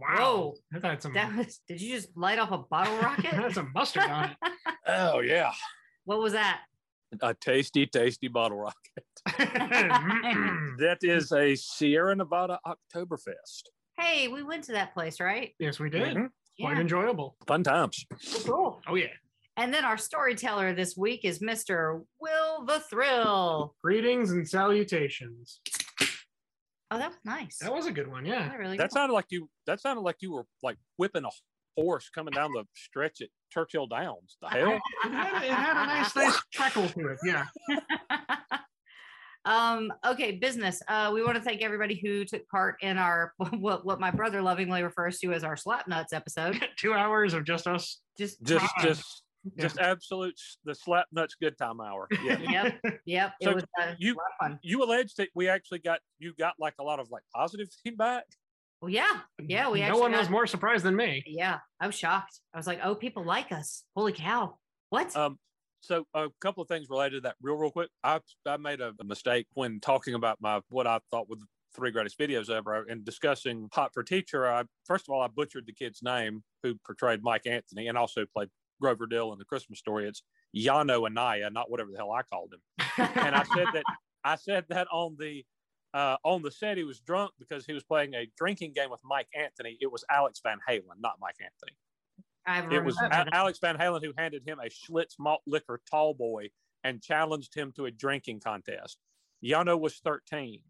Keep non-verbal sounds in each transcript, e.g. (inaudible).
Wow. I thought some That was, did you just light off a bottle (laughs) rocket? That's a mustard on it. (laughs) Oh yeah, what was that? a tasty, tasty bottle rocket. (laughs) That is a Sierra Nevada Oktoberfest. Hey, we went to that place, right? yes, we did. Mhm. Quite Yeah. enjoyable. Fun times. Cool. Oh yeah. And then our storyteller this week is Mr. Will the Thrill. Greetings and salutations. Oh, that was nice. That was a good one. Yeah. That really That good. sounded like you. That sounded like you were like whipping a horse coming down the stretch at Churchill Downs. The (laughs) hell? It had, it had a nice, nice (laughs) crackle to it. Yeah. (laughs) um okay business uh we want to thank everybody who took part in our what what my brother lovingly refers to as our slap nuts episode Two hours of just us. just Just, just, Yeah. Just absolute the slap nuts good time hour. (laughs) Yeah. yep yep So it was uh, you- lot of fun You alleged that we actually got you got like a lot of like positive feedback. well yeah yeah we actually no actually one was more surprised than me. yeah i was shocked i was like oh people like us holy cow what Um, so a couple of things related to that, real, real quick. I I made a mistake when talking about my what I thought were the three greatest videos ever and discussing Hot for Teacher. I first of all I butchered the kid's name who portrayed Mike Anthony and also played Grover Dill in the Christmas story. It's Yano Anaya, not whatever the hell I called him. And I said that (laughs) I said that on the uh, on the set he was drunk because he was playing a drinking game with Mike Anthony. It was Alex Van Halen, not Mike Anthony. I've It was A- Alex Van Halen who handed him a Schlitz malt liquor tall boy and challenged him to a drinking contest. Yano was 13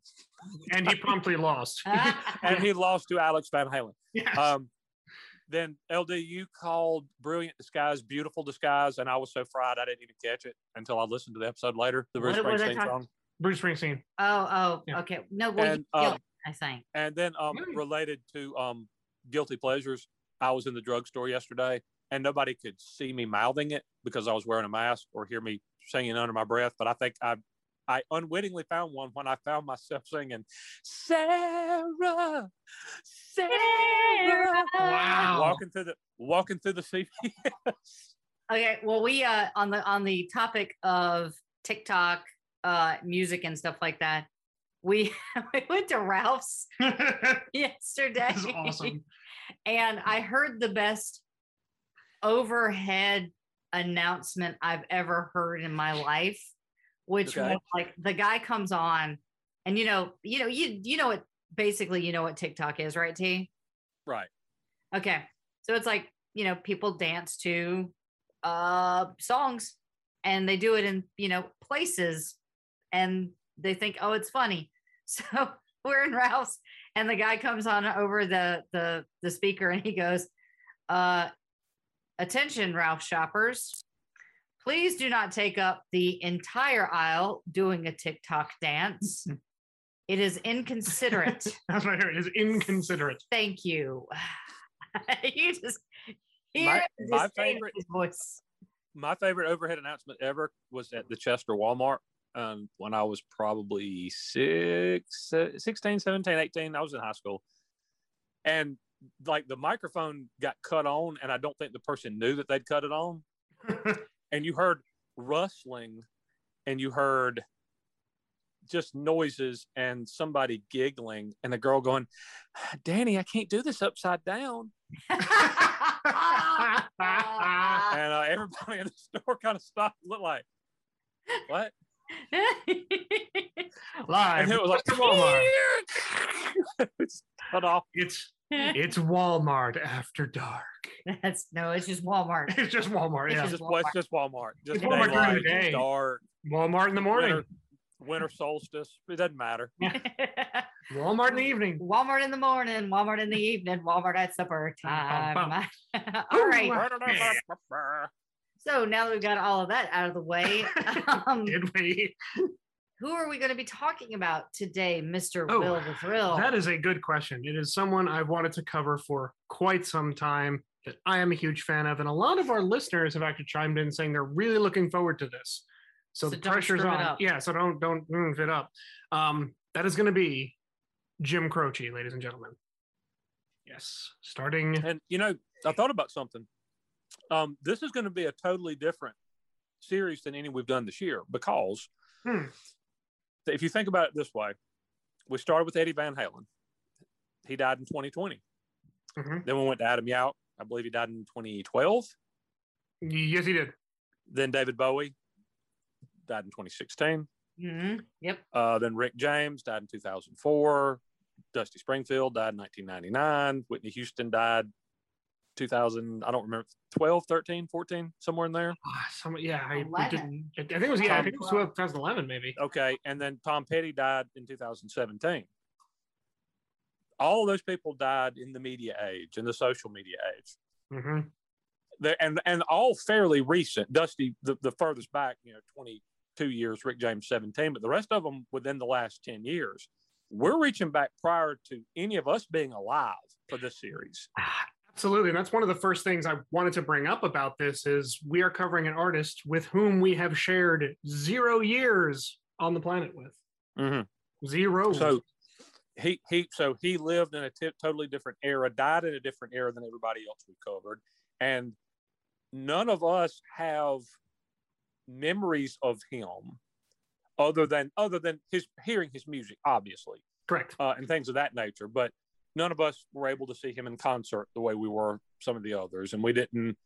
and he promptly lost. (laughs) and he lost to Alex Van Halen. (laughs) Yes. Um, then LD, you called Brilliant Disguise Beautiful Disguise, and I was so fried I didn't even catch it until I listened to the episode later, the Bruce What- what did I Springsteen talk- song. Bruce Springsteen. oh oh Yeah. okay no well And, you, um, i think And then um, Mm. related to um, guilty pleasures, I was in the drugstore yesterday and nobody could see me mouthing it because I was wearing a mask or hear me singing under my breath. But I think I I unwittingly found one when I found myself singing Sarah, Sarah, Wow. walking through the walking through the CVS. Okay, well, we uh on the on the topic of TikTok, uh, music and stuff like that, we (laughs) we went to Ralph's (laughs) yesterday. This awesome. and I heard the best overhead announcement I've ever heard in my life, which Okay. was like the guy comes on, and you know, you know, you you know what basically you know what TikTok is, right? T. Right. Okay. So it's like, you know, people dance to uh songs and they do it in, you know, places and they think, oh, it's funny. (laughs) So we're in Ralph's and the guy comes on over the the the speaker and he goes, uh attention, Ralph shoppers. Please do not take up the entire aisle doing a TikTok dance. it is inconsiderate. (laughs) That's my favorite. It is inconsiderate. Thank you. (sighs) you just hear My- the my favorite- voice. My favorite overhead announcement ever was at the Chester Walmart um, when I was probably six, uh, 16, 17, 18. I was in high school. And like the microphone got cut on, and I don't think the person knew that they'd cut it on. (laughs) and you heard rustling, and you heard just noises and somebody giggling, and the girl going, "Danny, I can't do this upside down." (laughs) And uh, everybody in the store (laughs) kind of stopped, and looked like, "What?" Live. And it was like, Mr. Walmart. (laughs) it's cut off. It's it's Walmart after dark. That's no, it's just Walmart. (laughs) It's just Walmart. It's just, well, it's just Walmart. Just It's Walmart during the daylight, day. dark, Walmart in the morning. winter, winter solstice. It doesn't matter. (laughs) Walmart in the evening. Walmart in the morning, Walmart in the evening, Walmart at supper Bum, bum, time. all right. Yeah. So now that we've got all of that out of the way, (laughs) um, Did we? who are we going to be talking about today, Mr. Oh, Will the Thrill? That is a good question. It is someone I've wanted to cover for quite some time that I am a huge fan of. And a lot of our listeners have actually chimed in saying they're really looking forward to this. So, So the pressure's on. Yeah, so don't don't move it up. Um, that is going to be Jim Croce, ladies and gentlemen. Yes, starting. And you know, I thought about something. Um, this is going to be a totally different series than any we've done this year because Hmm. if you think about it this way, we started with Eddie Van Halen. He died in 2020. Mhm. Then we went to Adam Yauch. I believe he died in 2012. Yes, he did. Then David Bowie died in 2016. Mhm. Yep. Uh, then Rick James died in 2004. Dusty Springfield died in 1999. Whitney Houston died 2000. I don't remember 12, 13, 14, somewhere in there. Ah, some, yeah, I, did- 11. I think it was yeah, I think it was Twelve. 2011 maybe. Okay. And then Tom Petty died in 2017. All those people died in the media age, in the social media age. hmm They're, and and all fairly recent. Dusty, the, the furthest back, you know, 22 years, Rick James 17, but the rest of them within the last 10 years. We're reaching back prior to any of us being alive for this series. Absolutely. And that's one of the first things I wanted to bring up about this is we are covering an artist with whom we have shared zero years on the planet with. Mm-hmm. Zero. So he he so he lived in a t- totally different era, died in a different era than everybody else we covered, and none of us have memories of him other than other than his hearing his music, obviously, correct. uh, and things of that nature. But none of us were able to see him in concert the way we were some of the others, and we didn't,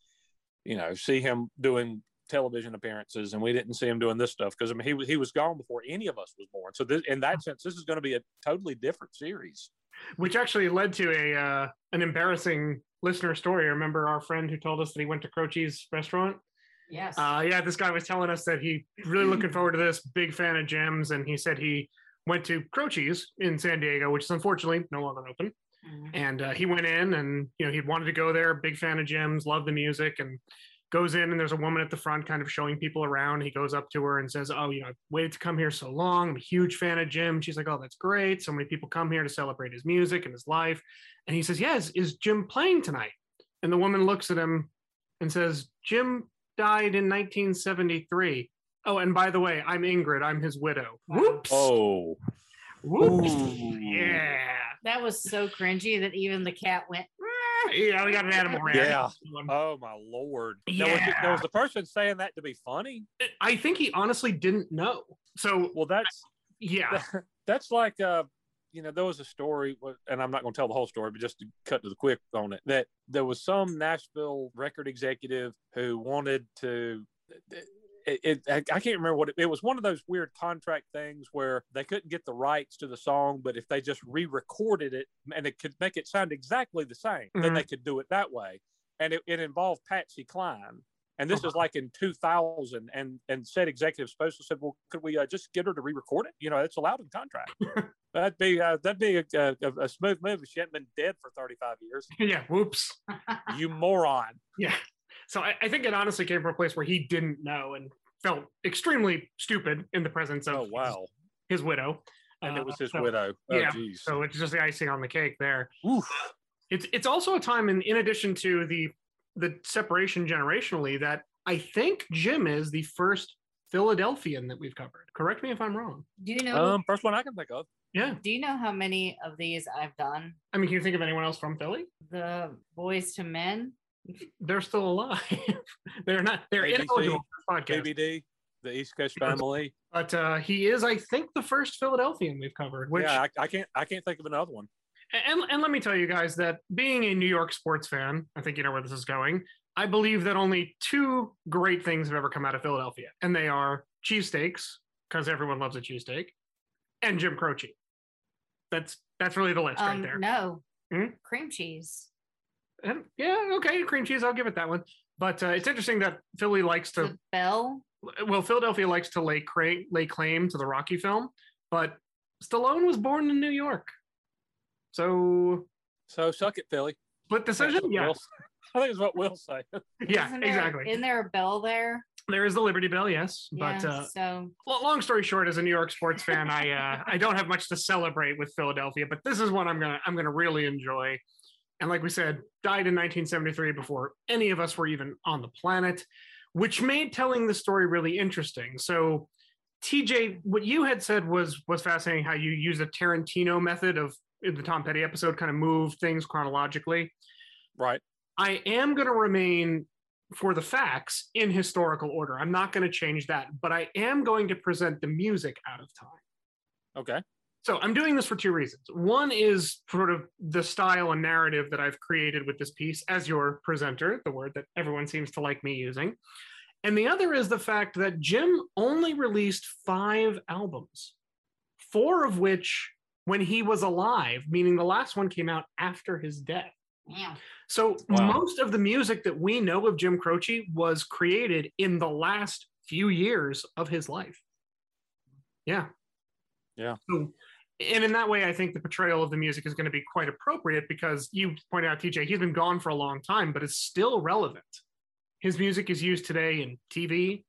you know, see him doing television appearances, and we didn't see him doing this stuff because I mean he was he was gone before any of us was born. So this, in that sense, this is going to be a totally different series. Which actually led to a uh, an embarrassing listener story. I Remember our friend who told us that he went to Croce's restaurant? Yes. Uh, yeah, this guy was telling us that he really looking forward to this, big fan of Jim's, and he said he went to Croce's in San Diego, which is unfortunately no longer open. Mhm. and uh, he went in and you know he wanted to go there big fan of jim's loved the music and goes in and there's a woman at the front kind of showing people around. He goes up to her and says oh you know i've waited to come here so long. I'm a huge fan of jim she's like oh that's great. So many people come here to celebrate his music and his life. And he says yes is jim playing tonight? And the woman looks at him and says jim died in 1973 oh and by the way i'm ingrid i'm his widow whoops Oh, whoops Ooh. yeah that was so cringy that even the cat went. yeah we got an animal reaction Yeah. on this one. oh my lord! Now, was, it- Yeah. now, was the person saying that to be funny? I think he honestly didn't know. So Well, that's yeah, (laughs) that's like uh you know there was a story and i'm not going to tell the whole story but just to cut to the quick on it that there was some nashville record executive who wanted to it, it, I can't remember what it, it was. One of those weird contract things where they couldn't get the rights to the song, but if they just re-recorded it and it could make it sound exactly the same, then Mhm. they could do it that way. And it, it involved Patsy Cline, and this is like in 2000. And and said executive supposed to said, well, could we uh, just get her to re-record it? You know, it's allowed in contract. (laughs) that'd be uh, that'd be a, a, a smooth move if she hadn't been dead for 35 years. (laughs) yeah. Whoops. (laughs) You moron. Yeah. So I, I think it honestly came from a place where he didn't know and felt extremely stupid in the presence of Oh wow. his, his widow. And Uh, it was his so- widow. Oh, yeah, geez. So it's just the icing on the cake there. Oof. It's it's also a time in in addition to the the separation generationally that I think Jim is the first Philadelphian that we've covered. Correct me if I'm wrong. Do you know? Um, first one I can think of. Yeah. Do you know how many of these I've done? I mean, can you think of anyone else from Philly? The Boyz II Men. They're still alive. (laughs) they're not. They're ABC, ineligible for podcast. BBD, the East Coast Family. But uh, he is, I think, the first Philadelphian we've covered. Which, yeah, I, I can't. I can't think of another one. and and let me tell you guys that being a New York sports fan, I think you know where this is going. I believe that only two great things have ever come out of Philadelphia, and they are cheesesteaks because everyone loves a cheesesteak, and Jim Croce. That's that's really the list right Um, there. no, Hmm? cream cheese. And yeah, okay, cream cheese. I'll give it that one. But uh, it's interesting that Philly likes to The Bell. well, Philadelphia likes to lay, cra- lay claim to the Rocky film, but Stallone was born in New York. So, So suck it, Philly. split That's decision? Yeah. Will- (laughs) I think it's what Will say. Yeah, Isn't there, exactly. Isn't there a bell there? there is the Liberty Bell, yes. But yeah, uh, so lo- long story short, as a New York sports fan, I uh, I don't have much to celebrate with Philadelphia, but this is one I'm gonna I'm gonna really enjoy. And like we said, died in 1973 before any of us were even on the planet, which made telling the story really interesting. So, TJ, what you had said was was fascinating. How you use a Tarantino method of in the Tom Petty episode, kind of move things chronologically. Right. I am going to remain for the facts in historical order. I'm not going to change that, but I am going to present the music out of time. Okay. So I'm doing this for two reasons. One is sort of the style and narrative that I've created with this piece as your presenter, the word that everyone seems to like me using. And the other is the fact that Jim only released five albums, four of which when he was alive, meaning the last one came out after his death. yeah. So Wow. most of the music that we know of Jim Croce was created in the last few years of his life. Yeah. Yeah. So, and in that way, I think the portrayal of the music is going to be quite appropriate because you pointed out, TJ, he's been gone for a long time, but it's still relevant. His music is used today in TV,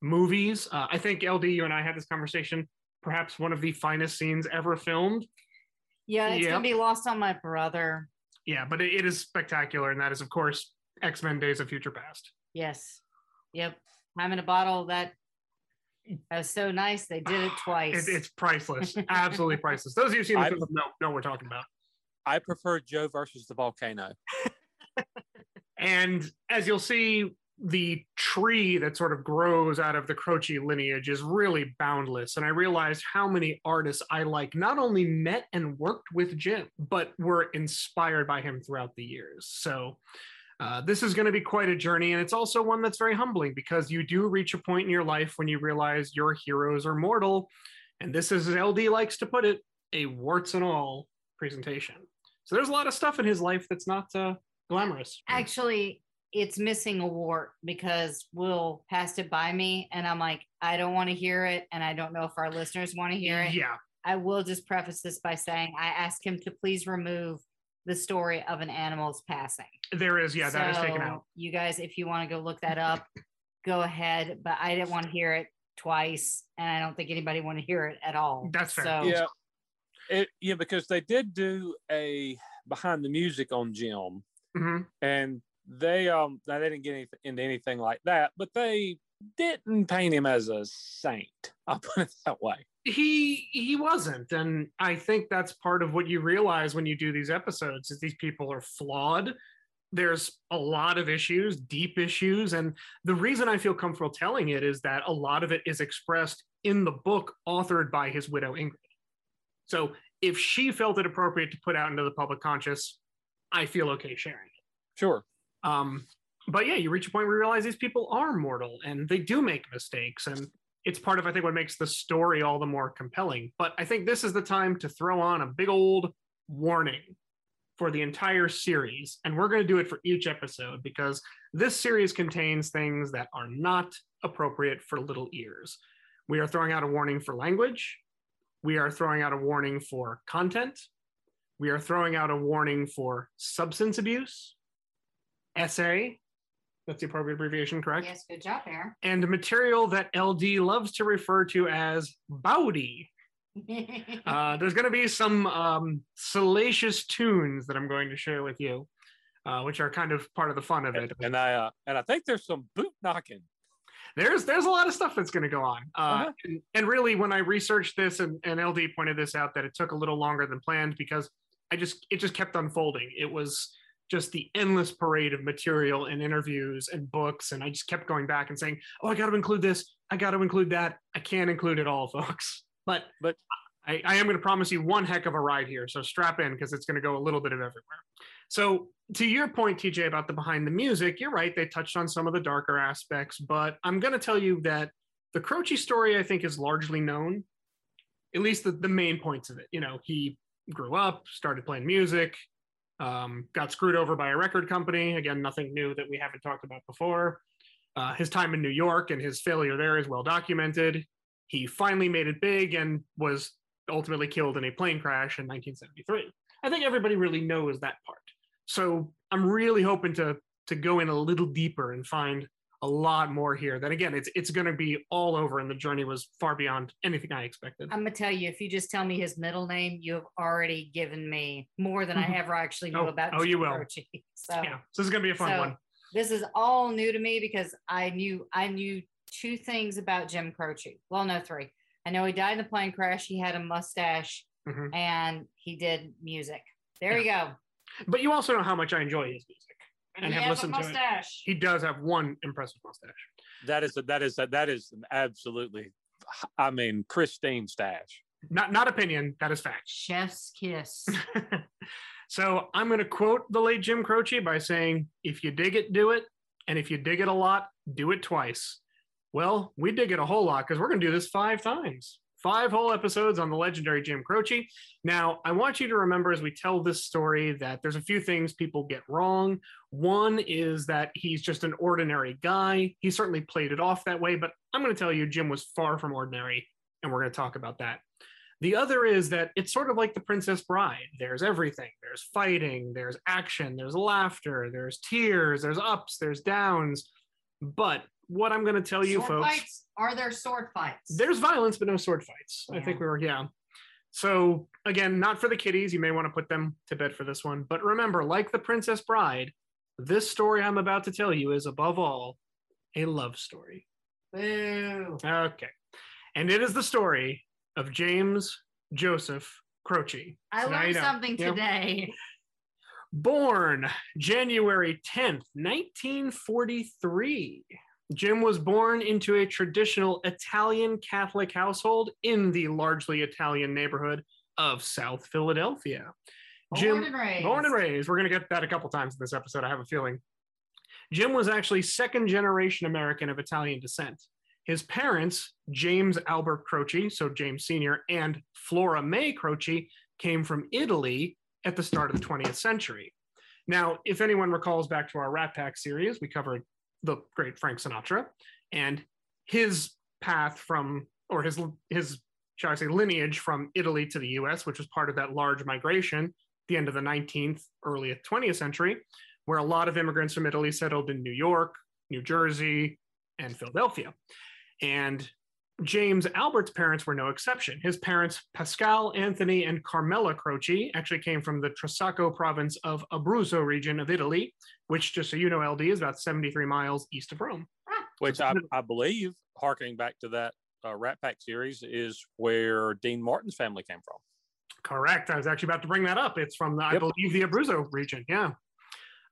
movies. Uh, I think LD, you and I had this conversation. Perhaps one of the finest scenes ever filmed. Yeah, it's Yep. gonna be lost on my brother. Yeah, but it, it is spectacular, and that is, of course, X Men: Days of Future Past. Yes. Yep. I'm in a bottle that that was so nice. They did it twice. It, it's priceless, (laughs) absolutely priceless. Those of you who've seen the I- film know, know what we're talking about. I prefer Joe versus the volcano. (laughs) And as you'll see, the tree that sort of grows out of the Croce lineage is really boundless. And I realized how many artists I like not only met and worked with Jim, but were inspired by him throughout the years. So uh, this is going to be quite a journey. And it's also one that's very humbling because you do reach a point in your life when you realize your heroes are mortal. And this is, as LD likes to put it, a warts and all presentation. So there's a lot of stuff in his life that's not uh, glamorous. Actually, it's missing a wart because Will passed it by me, and I'm like, I don't want to hear it, and I don't know if our listeners want to hear it. Yeah. I will just preface this by saying I asked him to please remove the story of an animal's passing. There is, yeah, that is taken out. You guys, if you want to go look that up, go ahead. But I didn't want to hear it twice, and I don't think anybody want to hear it at all. That's fair. So, Yeah. It, yeah, because they did do a behind the music on Jim, hmm and they um now they didn't get any, into anything like that, but they didn't paint him as a saint. I'll put it that way. He he wasn't, and I think that's part of what you realize when you do these episodes is these people are flawed. There's a lot of issues, deep issues, and the reason I feel comfortable telling it is that a lot of it is expressed in the book authored by his widow Ingrid. So if she felt it appropriate to put out into the public conscious, I feel okay sharing it. Sure. Um, but yeah, you reach a point where you realize these people are mortal and they do make mistakes. And it's part of, I think, what makes the story all the more compelling. But I think this is the time to throw on a big old warning for the entire series. And we're going to do it for each episode because this series contains things that are not appropriate for little ears. We are throwing out a warning for language. We are throwing out a warning for content. We are throwing out a warning for substance abuse essay. That's the appropriate abbreviation, correct? yes, good job, Aaron. And material that LD loves to refer to as bowdy. (laughs) Uh, there's going to be some um, salacious tunes that I'm going to share with you, uh, which are kind of part of the fun of it. And I uh, and I think there's some boot knocking. there's there's a lot of stuff that's going to go on. Uh, Uh-huh. and, and really, when I researched this, and, and LD pointed this out, that it took a little longer than planned because I just it just kept unfolding. It was just the endless parade of material and interviews and books, and I just kept going back and saying, "Oh, I got to include this. I got to include that. I can't include it all, (laughs) folks." But But- I, I am going to promise you one heck of a ride here. So strap in because it's going to go a little bit of everywhere. So to your point, TJ, about the behind the music, you're right. They touched on some of the darker aspects, but I'm going to tell you that the Croce story, I think, is largely known, at least the, the main points of it. You know, he grew up, started playing music, um, got screwed over by a record company. Again, nothing new that we haven't talked about before. Uh, his time in New York and his failure there is well documented. He finally made it big and was ultimately killed in a plane crash in 1973. I think everybody really knows that part. So I'm really hoping to to go in a little deeper and find a lot more here. That again, it's it's going to be all over, and the journey was far beyond anything I expected. I'm gonna tell you, if you just tell me his middle name, you have already given me more than I Mhm. ever actually knew Oh, about. oh, you Jim will. Croce. (laughs) So yeah, so this is going to be a fun so one. this is all new to me because I knew I knew two things about Jim Croce. Well, no, three. I know he died in a plane crash. He had a mustache, Mhm. and he did music. There you go. But you also know how much I enjoy his music. And he have has listened a to it. He does have one impressive mustache. That is a, that is a, that is an absolutely, I mean, pristine stash. Not not opinion, that is fact. (laughs) Chef's kiss. (laughs) so I'm going to quote the late Jim Croce by saying, "If you dig it, do it, and if you dig it a lot, do it twice." Well, we dig it a whole lot because we're going to do this five times, five whole episodes on the legendary Jim Croce. Now, I want you to remember as we tell this story that there's a few things people get wrong. One is that he's just an ordinary guy. He certainly played it off that way, but I'm going to tell you, Jim was far from ordinary, and we're going to talk about that. The other is that it's sort of like the Princess Bride. There's everything. There's fighting, there's action, there's laughter, there's tears, there's ups, there's downs. But what I'm going to tell you, sword folks, fights? Are there sword fights? there's violence, but no sword fights. I think we were, yeah. So again, not for the kiddies. You may want to put them to bed for this one. But remember, like the Princess Bride, this story I'm about to tell you is above all a love story. Boo. Okay. And it is the story of James Joseph Croce. I you learned know. something Yeah. today. Born January 10th, 1943. Jim was born into a traditional Italian Catholic household in the largely Italian neighborhood of South Philadelphia. Jim, Born and raised. Born and raised. We're going to get that a couple times in this episode, I have a feeling. Jim was actually second generation American of Italian descent. His parents, James Albert Croce, so James Sr., and Flora May Croce, came from Italy at the start of the 20th century. Now, if anyone recalls back to our Rat Pack series, we covered the great Frank Sinatra and his path from, or his, his, shall I say, lineage from Italy to the US, which was part of that large migration the end of the 19th, early 20th century, where a lot of immigrants from Italy settled in New York, New Jersey, and Philadelphia. And James Albert's parents were no exception. His parents, Pascal, Anthony, and Carmela Croce, actually came from the Trasacco province of Abruzzo region of Italy, which, just so you know, LD is about 73 miles east of Rome. which I, (laughs) I believe, harkening back to that uh, Rat Pack series, is where Dean Martin's family came from. Correct. I was actually about to bring that up. It's from, the, I believe, the Abruzzo region. Yeah.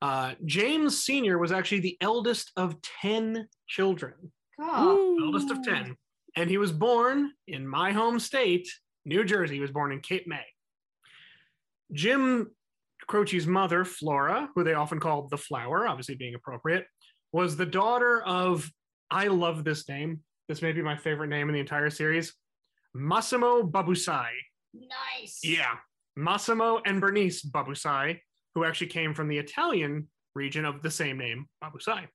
Uh, James Sr. was actually the eldest of 10 children. God. eldest of 10. And he was born in my home state, New Jersey. He was born in Cape May. Jim Croce's mother, Flora, who they often called the Flower, obviously being appropriate, was the daughter of, I love this name. This may be my favorite name in the entire series, Massimo Babusai. Nice. Yeah, Massimo and Bernice Babusai, who actually came from the Italian region of the same name, Babusai.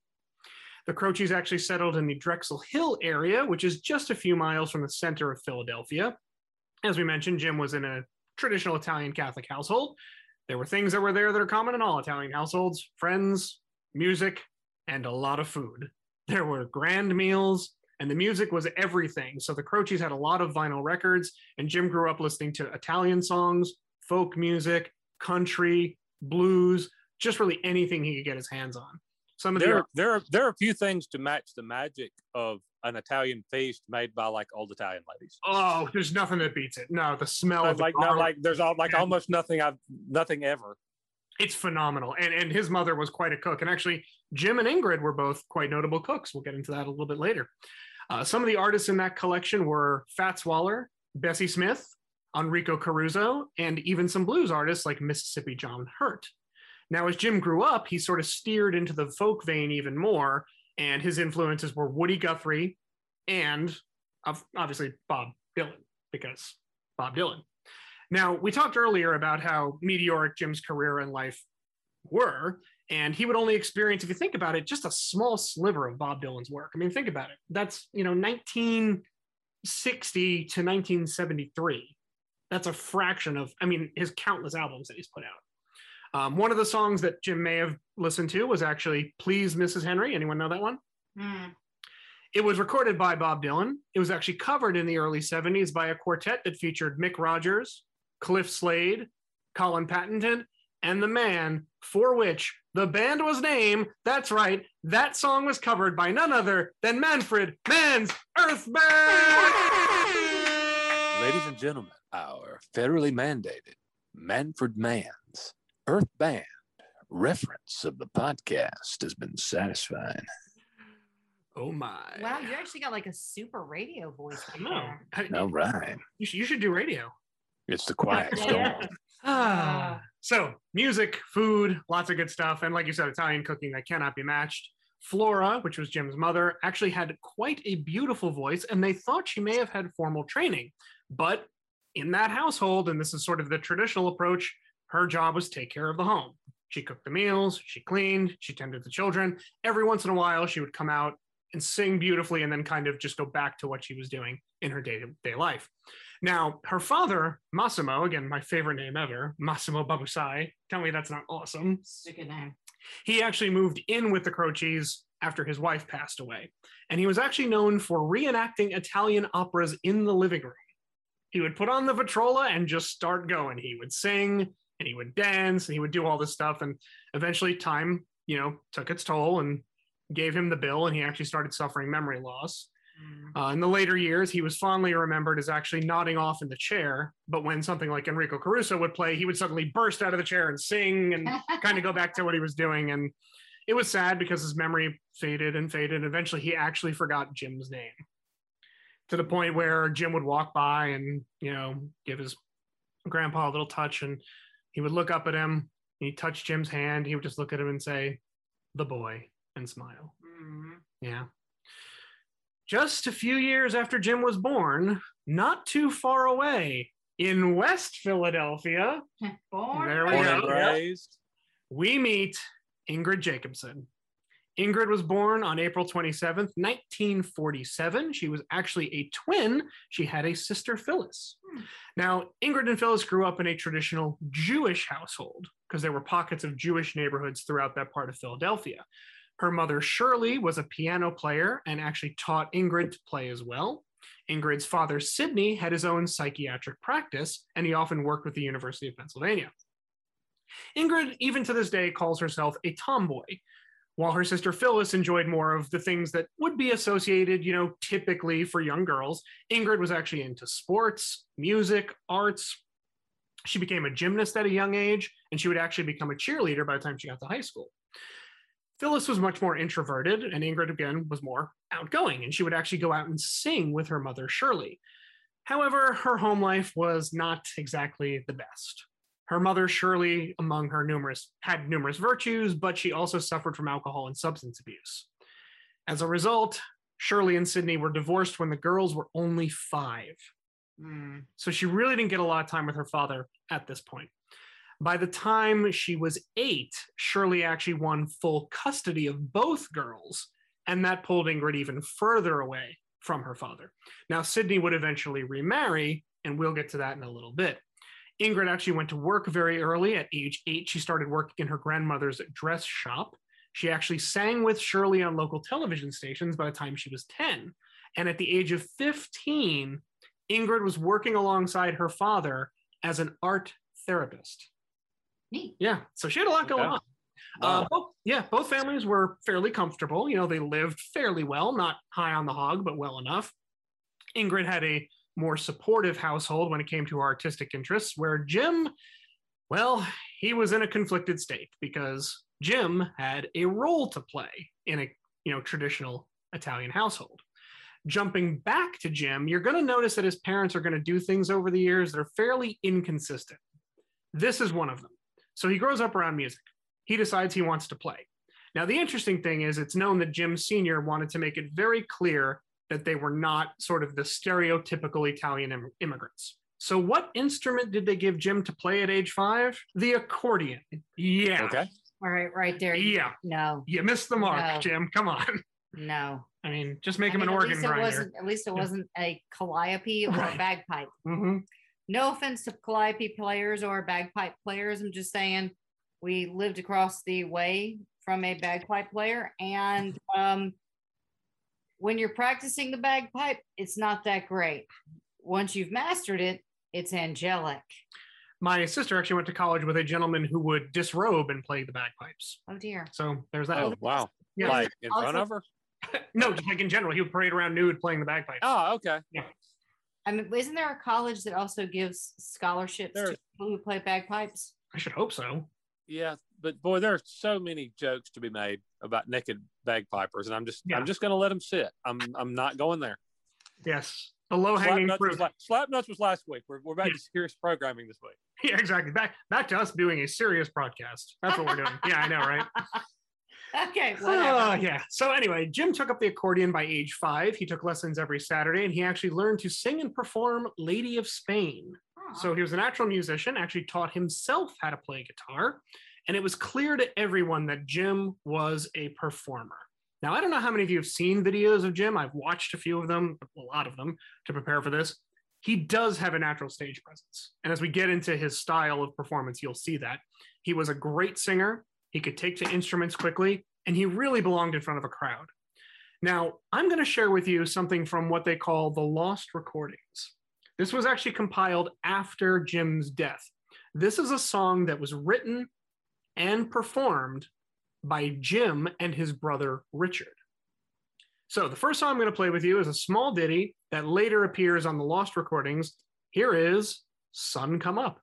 The Croces actually settled in the Drexel Hill area, which is just a few miles from the center of Philadelphia. As we mentioned, Jim was in a traditional Italian Catholic household. There were things that were there that are common in all Italian households friends, music, and a lot of food. There were grand meals, and the music was everything. So the Croces had a lot of vinyl records, and Jim grew up listening to Italian songs, folk music, country, blues, just really anything he could get his hands on. Some of There, the are, there, are, there are a few things to match the magic of an Italian feast made by like old Italian ladies. oh, there's nothing that beats it. No, the smell Uh, of the like no, garlic, like there's all like Yeah. almost nothing I've nothing ever. it's phenomenal. And and his mother was quite a cook. And actually, Jim and Ingrid were both quite notable cooks. We'll get into that a little bit later. Uh, some of the artists in that collection were Fats Waller, Bessie Smith, Enrico Caruso, and even some blues artists like Mississippi John Hurt. Now, as Jim grew up, he sort of steered into the folk vein even more, and his influences were Woody Guthrie and obviously Bob Dylan, because Bob Dylan. Now, we talked earlier about how meteoric Jim's career and life were, and he would only experience, if you think about it, just a small sliver of Bob Dylan's work. I mean, think about it. That's, you know, 1960 to 1973. That's a fraction of, I mean, his countless albums that he's put out. Um, one of the songs that Jim may have listened to was actually Please, Mrs. Henry. Anyone know that one? Mm. It was recorded by Bob Dylan. It was actually covered in the early 70s by a quartet that featured Mick Rogers, Cliff Slade, Colin Pattenden, and the man for which the band was named. That's right, that song was covered by none other than Manfred Mann's Earth Band. Ladies and gentlemen, our federally mandated Manfred Mann's Earth Band reference of the podcast has been satisfying. Oh my. Wow, you actually got like a super radio voice. right No, there. All right. you, should, you should do radio. It's the quiet storm. Ah, (sighs) so music, food, lots of good stuff. And like you said, Italian cooking that cannot be matched. Flora, which was Jim's mother, actually had quite a beautiful voice, and they thought she may have had formal training. But in that household, and this is sort of the traditional approach, her job was take care of the home. She cooked the meals, she cleaned, she tended the children. Every once in a while, she would come out and sing beautifully and then kind of just go back to what she was doing in her day to day life. Now, her father, Massimo, again, my favorite name ever, Massimo Babusai. Tell me that's not awesome. A name. He actually moved in with the Croces after his wife passed away. And he was actually known for reenacting Italian operas in the living room. He would put on the Victrola and just start going. He would sing and he would dance and he would do all this stuff. And eventually, time, you know, took its toll and gave him the bill, and he actually started suffering memory loss. Mm. Uh, in the later years, he was fondly remembered as actually nodding off in the chair. But when something like Enrico Caruso would play, he would suddenly burst out of the chair and sing and (laughs) kind of go back to what he was doing. And it was sad because his memory faded and faded. And eventually, he actually forgot Jim's name to the point where Jim would walk by and, you know, give his grandpa a little touch. And he would look up at him. And he'd touch Jim's hand. He would just look at him and say, the boy, and smile. Mm. Yeah. Just a few years after Jim was born, not too far away in West Philadelphia, (laughs) Born There we Born go. raised. we meet Ingrid Jacobson. Ingrid was born on April 27th, 1947. She was actually a twin. She had a sister, Phyllis. Now, Ingrid and Phyllis grew up in a traditional Jewish household because there were pockets of Jewish neighborhoods throughout that part of Philadelphia. Her mother, Shirley, was a piano player and actually taught Ingrid to play as well. Ingrid's father, Sidney, had his own psychiatric practice, and he often worked with the University of Pennsylvania. Ingrid, even to this day, calls herself a tomboy, while her sister Phyllis enjoyed more of the things that would be associated, you know, typically for young girls. Ingrid was actually into sports, music, arts. She became a gymnast at a young age, and she would actually become a cheerleader by the time she got to high school. Phyllis was much more introverted, and Ingrid, again, was more outgoing, and she would actually go out and sing with her mother, Shirley. However, her home life was not exactly the best. Her mother, Shirley, among her numerous, had numerous virtues, but she also suffered from alcohol and substance abuse. As a result, Shirley and Sydney were divorced when the girls were only five. Mm. So she really didn't get a lot of time with her father at this point. By the time she was eight, Shirley actually won full custody of both girls, and that pulled Ingrid even further away from her father. Now, Sydney would eventually remarry, and we'll get to that in a little bit. Ingrid actually went to work very early. At age eight, she started working in her grandmother's dress shop. She actually sang with Shirley on local television stations by the time she was 10. And at the age of 15, Ingrid was working alongside her father as an art therapist. Neat. Yeah, so she had a lot going Okay. on. Uh, both, yeah, both families were fairly comfortable. You know, they lived fairly well, not high on the hog, but well enough. Ingrid had a more supportive household when it came to artistic interests, where Jim, well, he was in a conflicted state because Jim had a role to play in a you know traditional Italian household. Jumping back to Jim, you're going to notice that his parents are going to do things over the years that are fairly inconsistent. This is one of them. So he grows up around music. He decides he wants to play. Now, the interesting thing is, it's known that Jim Sr. wanted to make it very clear that they were not sort of the stereotypical Italian Im- immigrants. So, what instrument did they give Jim to play at age five? The accordion. Yeah. Okay. All right, right there. Yeah. No, You missed the mark, No. Jim. Come on. no. I mean, just make I him mean, an at organ least it grinder. wasn't. At least it Yeah. wasn't a calliope or a Right. bagpipe. Mhm. No offense to calliope players or bagpipe players. I'm just saying we lived across the way from a bagpipe player, and um, when you're practicing the bagpipe, it's not that great. Once you've mastered it, it's angelic. My sister actually went to college with a gentleman who would disrobe and play the bagpipes. Oh dear. So there's that. Oh wow. Yeah. Like in front of her? (laughs) No, just like in general, he would parade around nude playing the bagpipes. Oh, okay. Yeah. I mean, isn't there a college that also gives scholarships There- to people who play bagpipes? I should hope so. Yeah, but boy, there are so many jokes to be made about naked bagpipers, and I'm just Yeah. I'm just going to let them sit. I'm I'm not going there. Yes. The low hanging Slapnuts fruit. was, la- Slapnuts was last week. We're, we're back Yeah. to serious programming this week. (laughs) Yeah, exactly. Back back to us doing a serious broadcast. That's what we're doing. (laughs) yeah, I know, right? Okay, ah, whatever. yeah. So anyway, Jim took up the accordion by age five. He took lessons every Saturday, and he actually learned to sing and perform "Lady of Spain." Aw. So he was a natural musician. Actually, taught himself how to play guitar, and it was clear to everyone that Jim was a performer. Now, I don't know how many of you have seen videos of Jim. I've watched a few of them, a lot of them, to prepare for this. He does have a natural stage presence. And as we get into his style of performance, you'll see that. He was a great singer. He could take to instruments quickly, and he really belonged in front of a crowd. Now, I'm going to share with you something from what they call the lost recordings. This was actually compiled after Jim's death. This is a song that was written and performed by Jim and his brother Richard. So, the first song I'm going to play with you is a small ditty that later appears on the lost recordings. Here is Sun Come Up.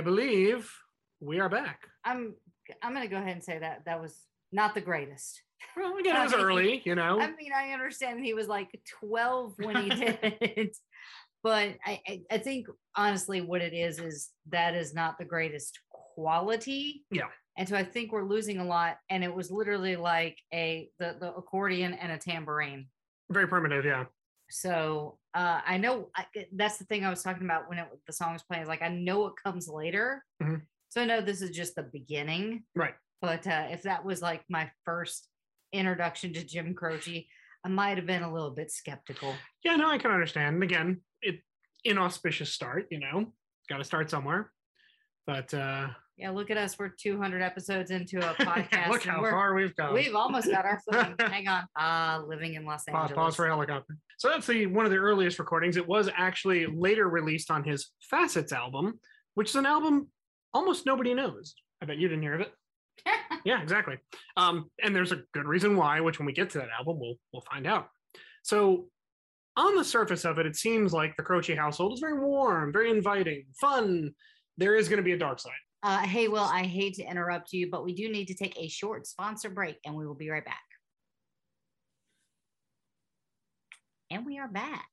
I believe we are back. I'm I'm gonna go ahead and say that that was not the greatest. Well, again, it was (laughs) early, you know. I mean, I understand he was like 12 when he did (laughs) it, but I, I I think honestly, what it is is that is not the greatest quality. Yeah. And so I think we're losing a lot. And it was literally like a the, the accordion and a tambourine. Very primitive, yeah. So uh, I know I, that's the thing I was talking about when it, the song was playing. Is like I know it comes later, Mhm. so I know this is just the beginning. Right. But uh, if that was like my first introduction to Jim Croce, I might have been a little bit skeptical. Yeah, no, I can understand. And again, it inauspicious start, you know, got to start somewhere. But uh Yeah, look at us. We're 200 episodes into a (laughs) podcast. look how far we've come. We've almost got our footing. (laughs) Hang on. Uh, living in Los Pause, Angeles. pause for helicopter. So that's the one of the earliest recordings. It was actually later released on his Facets album, which is an album almost nobody knows. I bet you didn't hear of it. (laughs) yeah, exactly. Um, and there's a good reason why, which when we get to that album, we'll we'll find out. So on the surface of it, it seems like the Croce household is very warm, very inviting, fun. There is going to be a dark side. Uh, hey, Will, I hate to interrupt you, but we do need to take a short sponsor break and we will be right back. And we are back.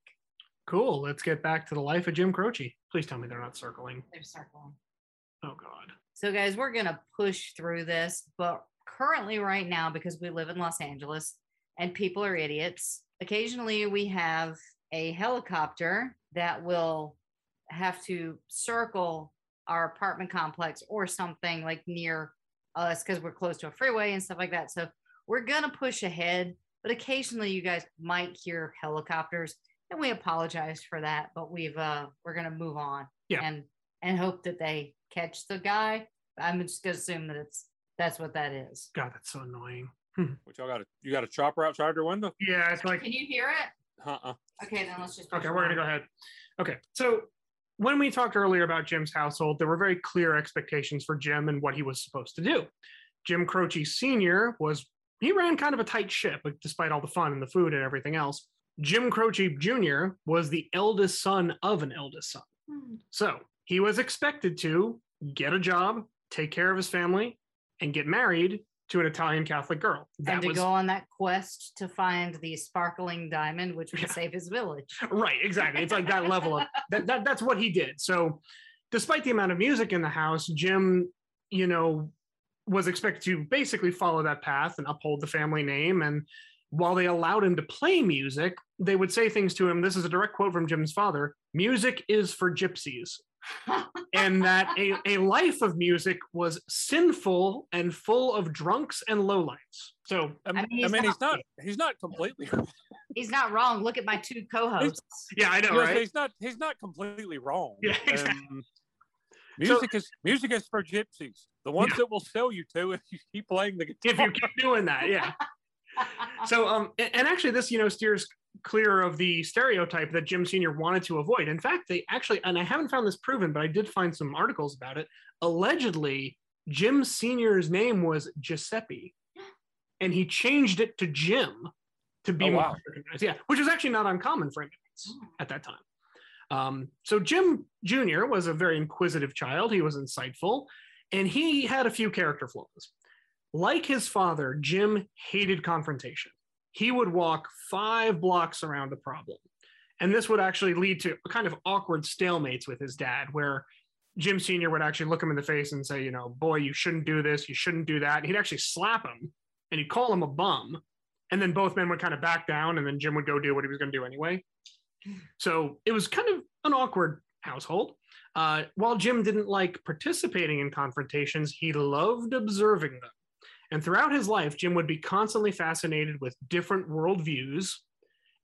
Cool. Let's get back to the life of Jim Croce. Please tell me they're not circling. They're circling. Oh God. So, guys, we're going to push through this, but currently, right now, because we live in Los Angeles and people are idiots, occasionally we have a helicopter that will have to circle our apartment complex or something like near us because we're close to a freeway and stuff like that. So, we're going to push ahead, but occasionally you guys might hear helicopters and we apologize for that, but we've, uh, we're going to move on Yeah. and, and hope that they catch the guy. I'm just gonna assume that it's that's what that is. God, that's so annoying. Which y'all got a you got a chopper outside your window? Yeah, it's like Can you hear it? Uh-uh. Okay, then let's just. Okay, we're gonna go ahead. Okay, so when we talked earlier about Jim's household, there were very clear expectations for Jim and what he was supposed to do. Jim Croce Sr. was he ran kind of a tight ship, despite all the fun and the food and everything else. Jim Croce Jr. was the eldest son of an eldest son. Hmm. So he was expected to get a job, take care of his family, and get married to an Italian Catholic girl. And to was go on that quest to find the sparkling diamond, which would Yeah. save his village. (laughs) right exactly it's like that (laughs) level of that, that that's what he did so despite the amount of music in the house jim you know was expected to basically follow that path and uphold the family name and while they allowed him to play music they would say things to him this is a direct quote from jim's father music is for gypsies and that a, a life of music was sinful and full of drunks and lowlights so I mean, I he's mean, he's not- not he's not completely (laughs) He's not wrong. Look at my two co-hosts. yeah i know right he's not he's not completely wrong. Yeah, exactly. Um, music is music is for gypsies, the ones Yeah. that will sell you to if you keep playing the guitar. if you keep doing that yeah (laughs) so um and actually this you know steers clear of the stereotype that jim senior wanted to avoid. In fact they actually and i haven't found this proven but i did find some articles about it. Allegedly jim senior's name was giuseppe (gasps) and he changed it to jim to be Oh, more wow. recognized. Yeah which is actually not uncommon for immigrants at that time. Um, so jim jr was a very inquisitive child. He was insightful and he had a few character flaws. Like his father, Jim hated confrontation. He would walk five blocks around a problem. And this would actually lead to a kind of awkward stalemates with his dad, where Jim Sr. would actually look him in the face and say, you know, boy, you shouldn't do this, you shouldn't do that. And he'd actually slap him and he'd call him a bum. And then both men would kind of back down, and then Jim would go do what he was going to do anyway. So it was kind of an awkward household. Uh, while Jim didn't like participating in confrontations, he loved observing them. And throughout his life, Jim would be constantly fascinated with different worldviews.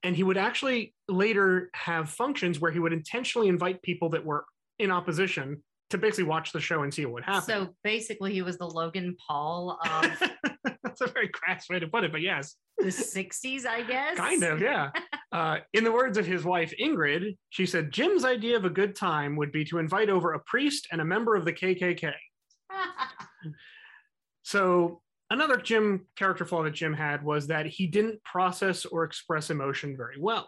And he would actually later have functions where he would intentionally invite people that were in opposition to basically watch the show and see what would happen. So basically, he was the Logan Paul of (laughs) That's a very crass way to put it, but yes, the '60s, I guess. kind of, yeah. (laughs) Uh, in the words of his wife, Ingrid, she said, Jim's idea of a good time would be to invite over a priest and a member of the KKK. (laughs) So another Jim character flaw that Jim had was that he didn't process or express emotion very well.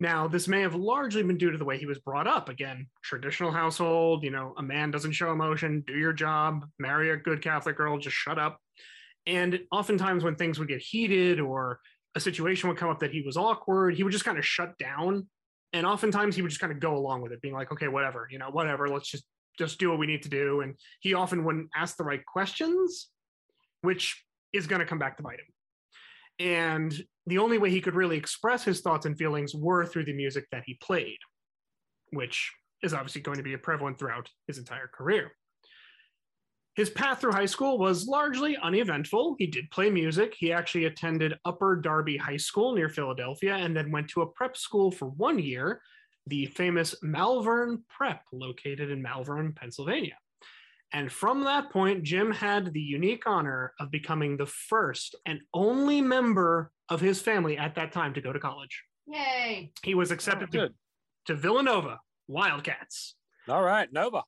Now, this may have largely been due to the way he was brought up. Again, traditional household, you know, a man doesn't show emotion, do your job, marry a good Catholic girl, just shut up. And oftentimes, when things would get heated or a situation would come up that he was awkward, he would just kind of shut down. And oftentimes, he would just kind of go along with it, being like, okay, whatever, you know, whatever, let's just just do what we need to do. And he often wouldn't ask the right questions, which is going to come back to bite him. And the only way he could really express his thoughts and feelings were through the music that he played, which is obviously going to be prevalent throughout his entire career. His path through high school was largely uneventful. He did play music. He actually attended Upper Darby High School near Philadelphia and then went to a prep school for one year, the famous Malvern Prep, located in Malvern, Pennsylvania. And from that point, Jim had the unique honor of becoming the first and only member of his family at that time to go to college. Yay. He was accepted to, to Villanova Wildcats. All right, Nova.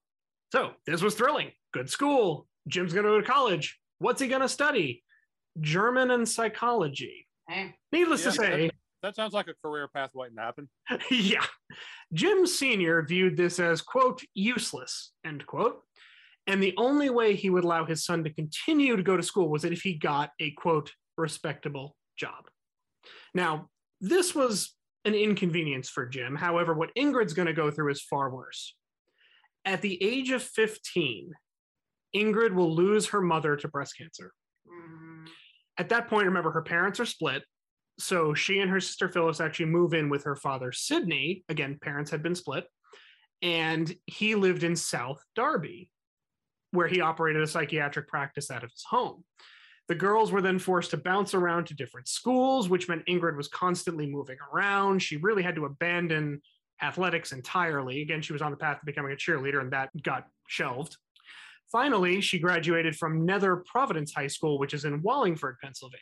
So this was thrilling. Good school. Jim's going to go to college. What's he going to study? German and psychology. Hey. Needless Yeah, to say, That sounds like a career path waiting to happen. (laughs) yeah, Jim Sr. viewed this as, quote, useless, end quote. And the only way he would allow his son to continue to go to school was that if he got a, quote, respectable job. Now, this was an inconvenience for Jim. However, what Ingrid's going to go through is far worse. At the age of 15, Ingrid will lose her mother to breast cancer. Mm, At that point, remember, her parents are split. So she and her sister Phyllis actually move in with her father, Sydney. Again, parents had been split. And he lived in South Derby, where he operated a psychiatric practice out of his home. The girls were then forced to bounce around to different schools, which meant Ingrid was constantly moving around. She really had to abandon athletics entirely. Again, she was on the path to becoming a cheerleader, and that got shelved. Finally, she graduated from Nether Providence High School, which is in Wallingford, Pennsylvania.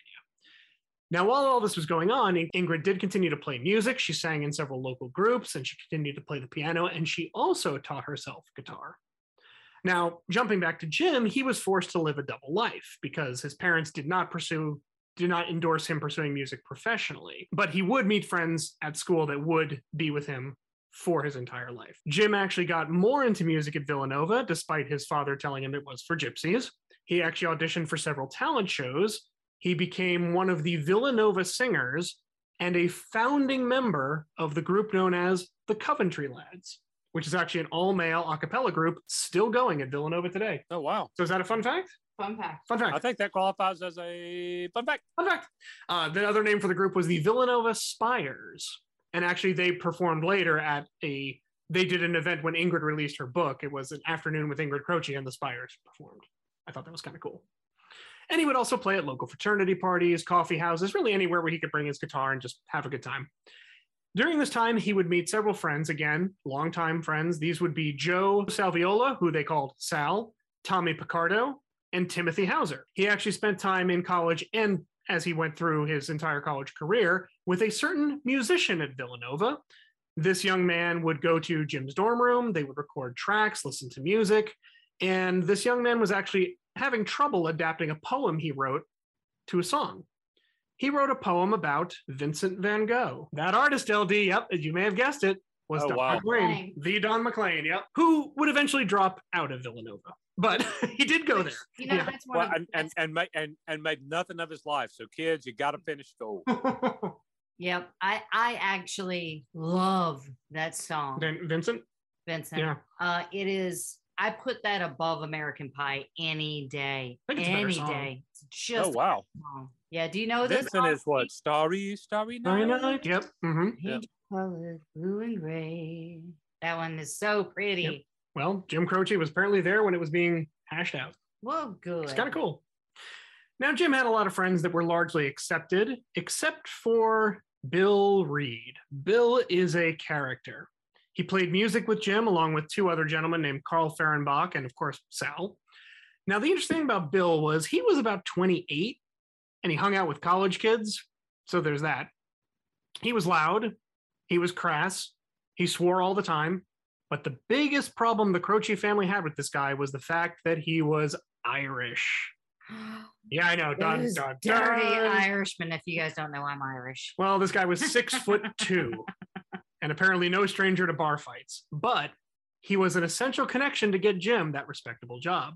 Now, while all this was going on, Ingrid did continue to play music. She sang in several local groups and she continued to play the piano, and she also taught herself guitar. Now, jumping back to Jim, he was forced to live a double life because his parents did not pursue, did not endorse him pursuing music professionally, but he would meet friends at school that would be with him for his entire life. Jim actually got more into music at Villanova, despite his father telling him it was for gypsies. He actually auditioned for several talent shows. He became one of the Villanova singers and a founding member of the group known as the Coventry Lads, which is actually an all male a cappella group still going at Villanova today. Oh wow! So, is that a fun fact? Fun fact. Fun fact. I think that qualifies as a fun fact. Fun fact. Uh, the other name for the group was the Villanova Spires. And actually, they performed later at a, they did an event when Ingrid released her book. It was an afternoon with Ingrid Croce and the Spires performed. I thought that was kind of cool. And he would also play at local fraternity parties, coffee houses, really anywhere where he could bring his guitar and just have a good time. During this time, he would meet several friends, again, longtime friends. These would be Joe Salviola, who they called Sal, Tommy Picardo, and Timothy Hauser. He actually spent time in college and as he went through his entire college career with a certain musician at Villanova. This young man would go to Jim's dorm room, they would record tracks, listen to music, and this young man was actually having trouble adapting a poem he wrote to a song. He wrote a poem about Vincent van Gogh. That artist, LD, yep, as you may have guessed it, was Oh, Don wow. McLean, the Don McLean, yep, who would eventually drop out of Villanova. But (laughs) he did go there. You know, Yeah. that's one Well, of and and and made and, and made nothing of his life. So kids, you got to finish school. (laughs) Yep. I I actually love that song, then Vincent, Vincent. yeah, Uh it is I put that above American Pie any day. I think it's a better Any day. It's just oh wow! A song. Yeah, do you know this Vincent song? is what starry, starry Starry night. Night, yep, hmm Yep. colored blue and gray. That one is so pretty. Yep. Well, Jim Croce was apparently there when it was being hashed out. Well, good. It's kind of cool. Now, Jim had a lot of friends that were largely accepted, except for Bill Reed. Bill is a character. He played music with Jim along with two other gentlemen named Carl Fehrenbach and, of course, Sal. Now, the interesting thing about Bill was he was about 28 and he hung out with college kids. So there's that. He was loud, he was crass, he swore all the time. But the biggest problem the Croce family had with this guy was the fact that he was Irish. (gasps) Yeah, I know. Dun, Those dun, dirty dun. Irishman. If you guys don't know, I'm Irish. Well, this guy was six (laughs) foot two and apparently no stranger to bar fights, but he was an essential connection to get Jim that respectable job.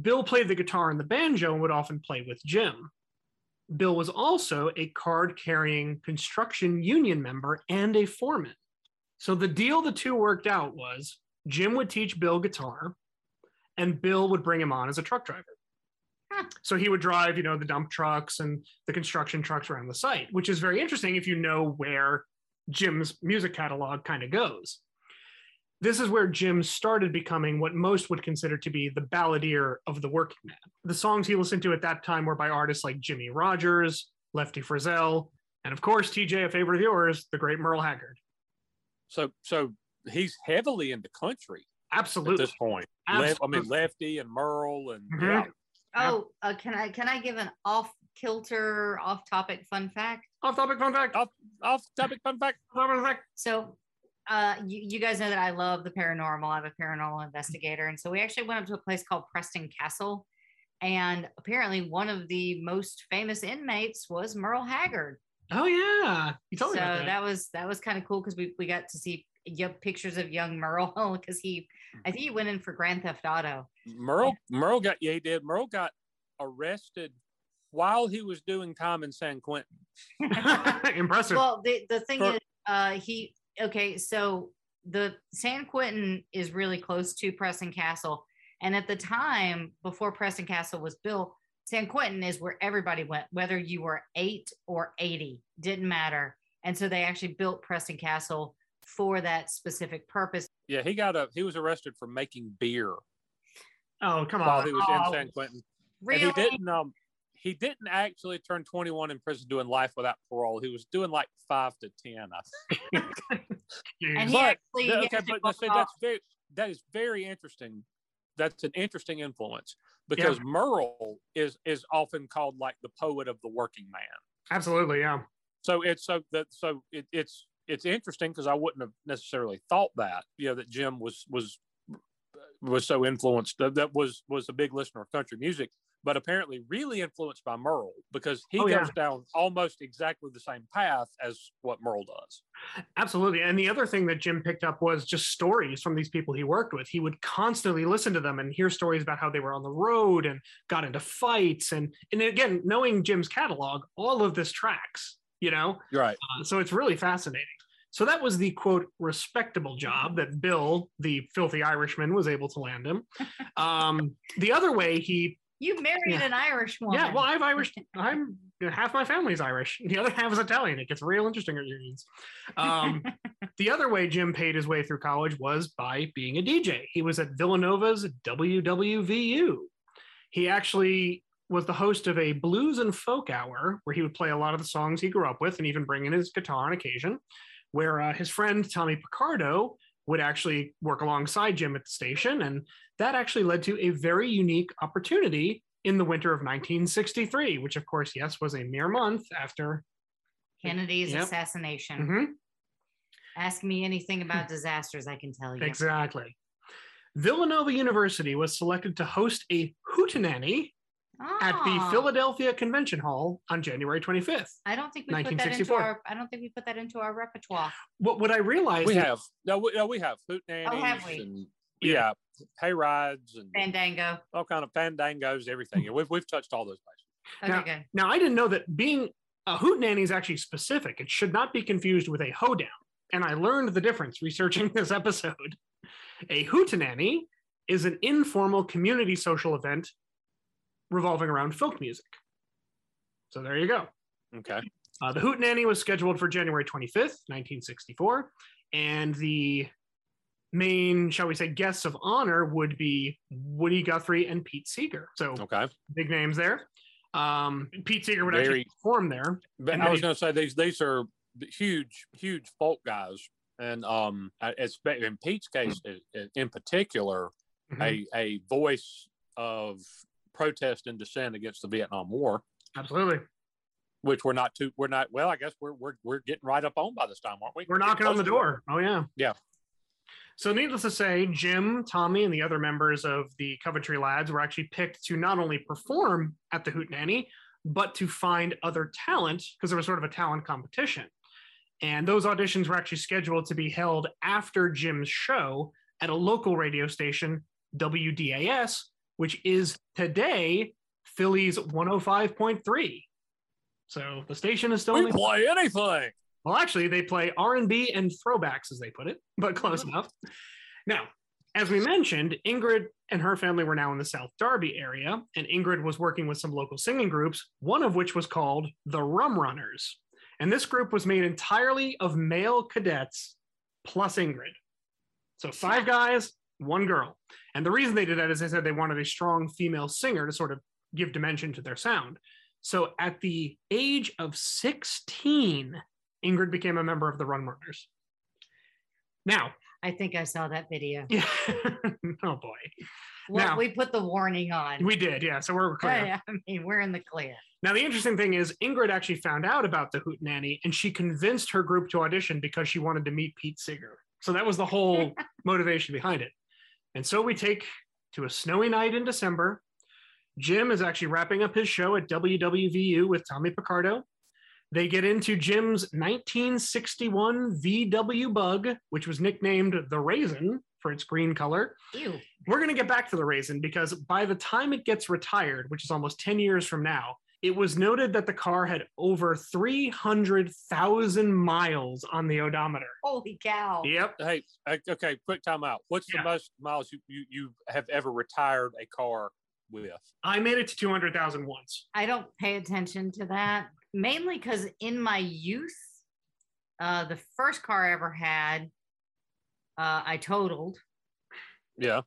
Bill played the guitar and the banjo and would often play with Jim. Bill was also a card carrying construction union member and a foreman. So the deal the two worked out was Jim would teach Bill guitar, and Bill would bring him on as a truck driver. So he would drive, you know, the dump trucks and the construction trucks around the site, which is very interesting if you know where Jim's music catalog kind of goes. This is where Jim started becoming what most would consider to be the balladeer of the working man. The songs he listened to at that time were by artists like Jimmie Rodgers, Lefty Frizzell, and of course, TJ, a favorite of yours, the great Merle Haggard. So so he's heavily in the country Absolutely. at this point. Lef- I mean Lefty and Merle and Mhm. yeah. Oh, uh, can I can I give an off kilter, off topic fun fact? Off topic fun fact. Off off topic fun fact. Off topic fun fact. So, uh, you, you guys know that I love the paranormal. I'm a paranormal investigator, and so we actually went up to a place called Preston Castle, and apparently one of the most famous inmates was Merle Haggard. Oh yeah, you told so me about that. that was that was kind of cool because we we got to see young pictures of young Merle (laughs) because he I think he went in for Grand Theft Auto. Merle Merle got yeah he did. Merle got arrested while he was doing time in San Quentin. (laughs) (laughs) Impressive. well, the the thing For- is, uh, he okay. So the San Quentin is really close to Preston Castle, and at the time before Preston Castle was built, San Quentin is where everybody went, whether you were eight or eighty, didn't matter. And so they actually built Preston Castle for that specific purpose. Yeah, he got a he was arrested for making beer oh come while on. he was Oh, in San Quentin. Really? And he didn't um he didn't actually turn 21 in prison doing life without parole. He was doing like five to ten, I think. And he But- actually, okay, but that's very that is very interesting. That's an interesting influence because Merle is is often called like the poet of the working man. Absolutely, yeah. So it's so that so it, it's it's interesting because I wouldn't have necessarily thought that you know that Jim was was was so influenced that, that was was a big listener of country music, but apparently really influenced by Merle because he Oh, goes yeah. down almost exactly the same path as what Merle does. Absolutely. And the other thing that Jim picked up was just stories from these people he worked with. He would constantly listen to them and hear stories about how they were on the road and got into fights. And and again, knowing Jim's catalog, all of this tracks, you know? Right. Uh, so it's really fascinating. So that was the quote respectable job that Bill, the filthy Irishman, was able to land him. Um, the other way he You married Yeah. an Irish woman. yeah, well, I've Irish. (laughs) I'm half my family's Irish. The other half is Italian. It gets real interesting at unions. Um, (laughs) the other way Jim paid his way through college was by being a DJ. He was at Villanova's WWVU. He actually was the host of a blues and folk hour where he would play a lot of the songs he grew up with and even bring in his guitar on occasion. Where uh, his friend Tommy Picardo would actually work alongside Jim at the station. And that actually led to a very unique opportunity in the winter of 1963, which, of course, yes, was a mere month after. Kennedy's Yep. assassination. Mhm, Ask me anything about disasters, I can tell you. exactly. Villanova University was selected to host a hootenanny at the Oh, Philadelphia Convention Hall on January 25th. I don't think we put that into 1964. our. I don't think we put that into our repertoire. What, what I realized We have no, we, no, we have hoot oh, nannies Oh, have we? and Yeah. yeah, hay rides and Fandango. all kind of fandangos, everything. Yeah, We've we've touched all those bases. Okay, Now- good. Now, I didn't know that being a hootenanny is actually specific. It should not be confused with a hoedown. And I learned the difference researching (laughs) this episode. A hootenanny is an informal community social event revolving around folk music. So there you go. Okay. Uh, the hootenanny was scheduled for January 25th, 1964. And the main, shall we say, guests of honor would be Woody Guthrie and Pete Seeger. So Okay. big names there. Um, Pete Seeger would actually Very- perform there. But And I was going to say these these are huge huge folk guys, and um, in Pete's case i- in particular, Mhm. a a voice of protest and dissent against the Vietnam War, Absolutely. which we're not too we're not well. I guess we're we're we're getting right up on by this time, aren't we? We're knocking on the it. door. Oh, yeah. Yeah. So, needless to say, Jim, Tommy, and the other members of the Coventry Lads were actually picked to not only perform at the Hootenanny, but to find other talent because there was sort of a talent competition. And those auditions were actually scheduled to be held after Jim's show at a local radio station, WDAS, which is today Philly's 105.3. So the station is still We the play anything. well, actually, they play R and B and throwbacks, as they put it, (laughs) but close enough. Now, as we mentioned, Ingrid and her family were now in the South Derby area, and Ingrid was working with some local singing groups, one of which was called the Rum Runners. And this group was made entirely of male cadets plus Ingrid. So five guys, one girl. And the reason they did that is they said they wanted a strong female singer to sort of give dimension to their sound. So at the age of 16, Ingrid became a member of the Runners. Now, I think I saw that video. (laughs) yeah, (laughs) oh boy, Well, Now- we put the warning on. we did, yeah. So we're clear. Hey, I mean, we're in the clear. Now, the interesting thing is, Ingrid actually found out about the Hoot Nanny and she convinced her group to audition because she wanted to meet Pete Seeger. So that was the whole (laughs) motivation behind it. And so we take to a snowy night in December. Jim is actually wrapping up his show at WWVU with Tommy Picardo. They get into Jim's 1961 VW Bug, which was nicknamed the Raisin for its green color Ew. we're going to get back to the raisin because by the time it gets retired, which is almost 10 years from now, it was noted that the car had over 300,000 miles on the odometer. Holy cow. Yep. Hey, okay, quick time out. What's Yeah. the most miles you, you, you have ever retired a car with? I made it to 200,000 once. I don't pay attention to that mainly because in my youth, uh, the first car I ever had, uh, I totaled. Yeah.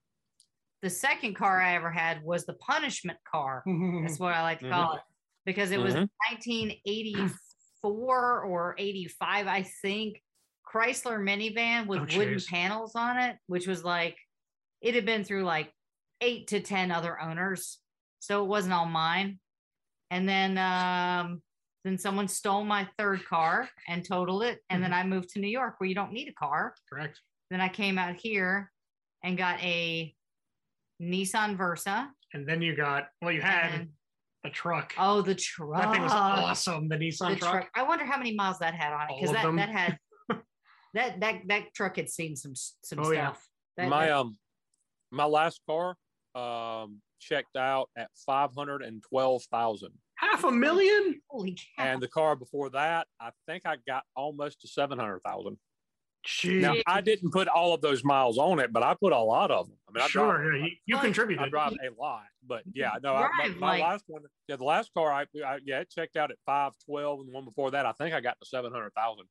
The second car I ever had was the punishment car. That's (laughs) what I like to call it because it was Mhm. 1984 or 85, I think. Chrysler minivan with Oh, wooden panels on it, which was like it had been through like eight to 10 other owners. So it wasn't all mine. And then um then someone stole my third car and totaled it. And then I moved to New York where you don't need a car. Correct. Then I came out here and got a Nissan Versa. And then you got, well, you had a truck. oh, the truck. that thing was awesome. The Nissan the truck. truck. I wonder how many miles that had on it because that, them. that had (laughs) that that that truck had seen some some Oh, yeah. stuff. That, my that- um my last car um checked out at 512,000 Half a million? holy cow! and the car before that I think I got almost to 700,000. Jeez. Now I didn't put all of those miles on it, but I put a lot of them. I mean I sure. drive, yeah, you, you Well, contributed. I drive a lot, but yeah, no, I, my, my like- last one, yeah, the last car I, I yeah, it checked out at 512 and the one before that I think I got to 700,000.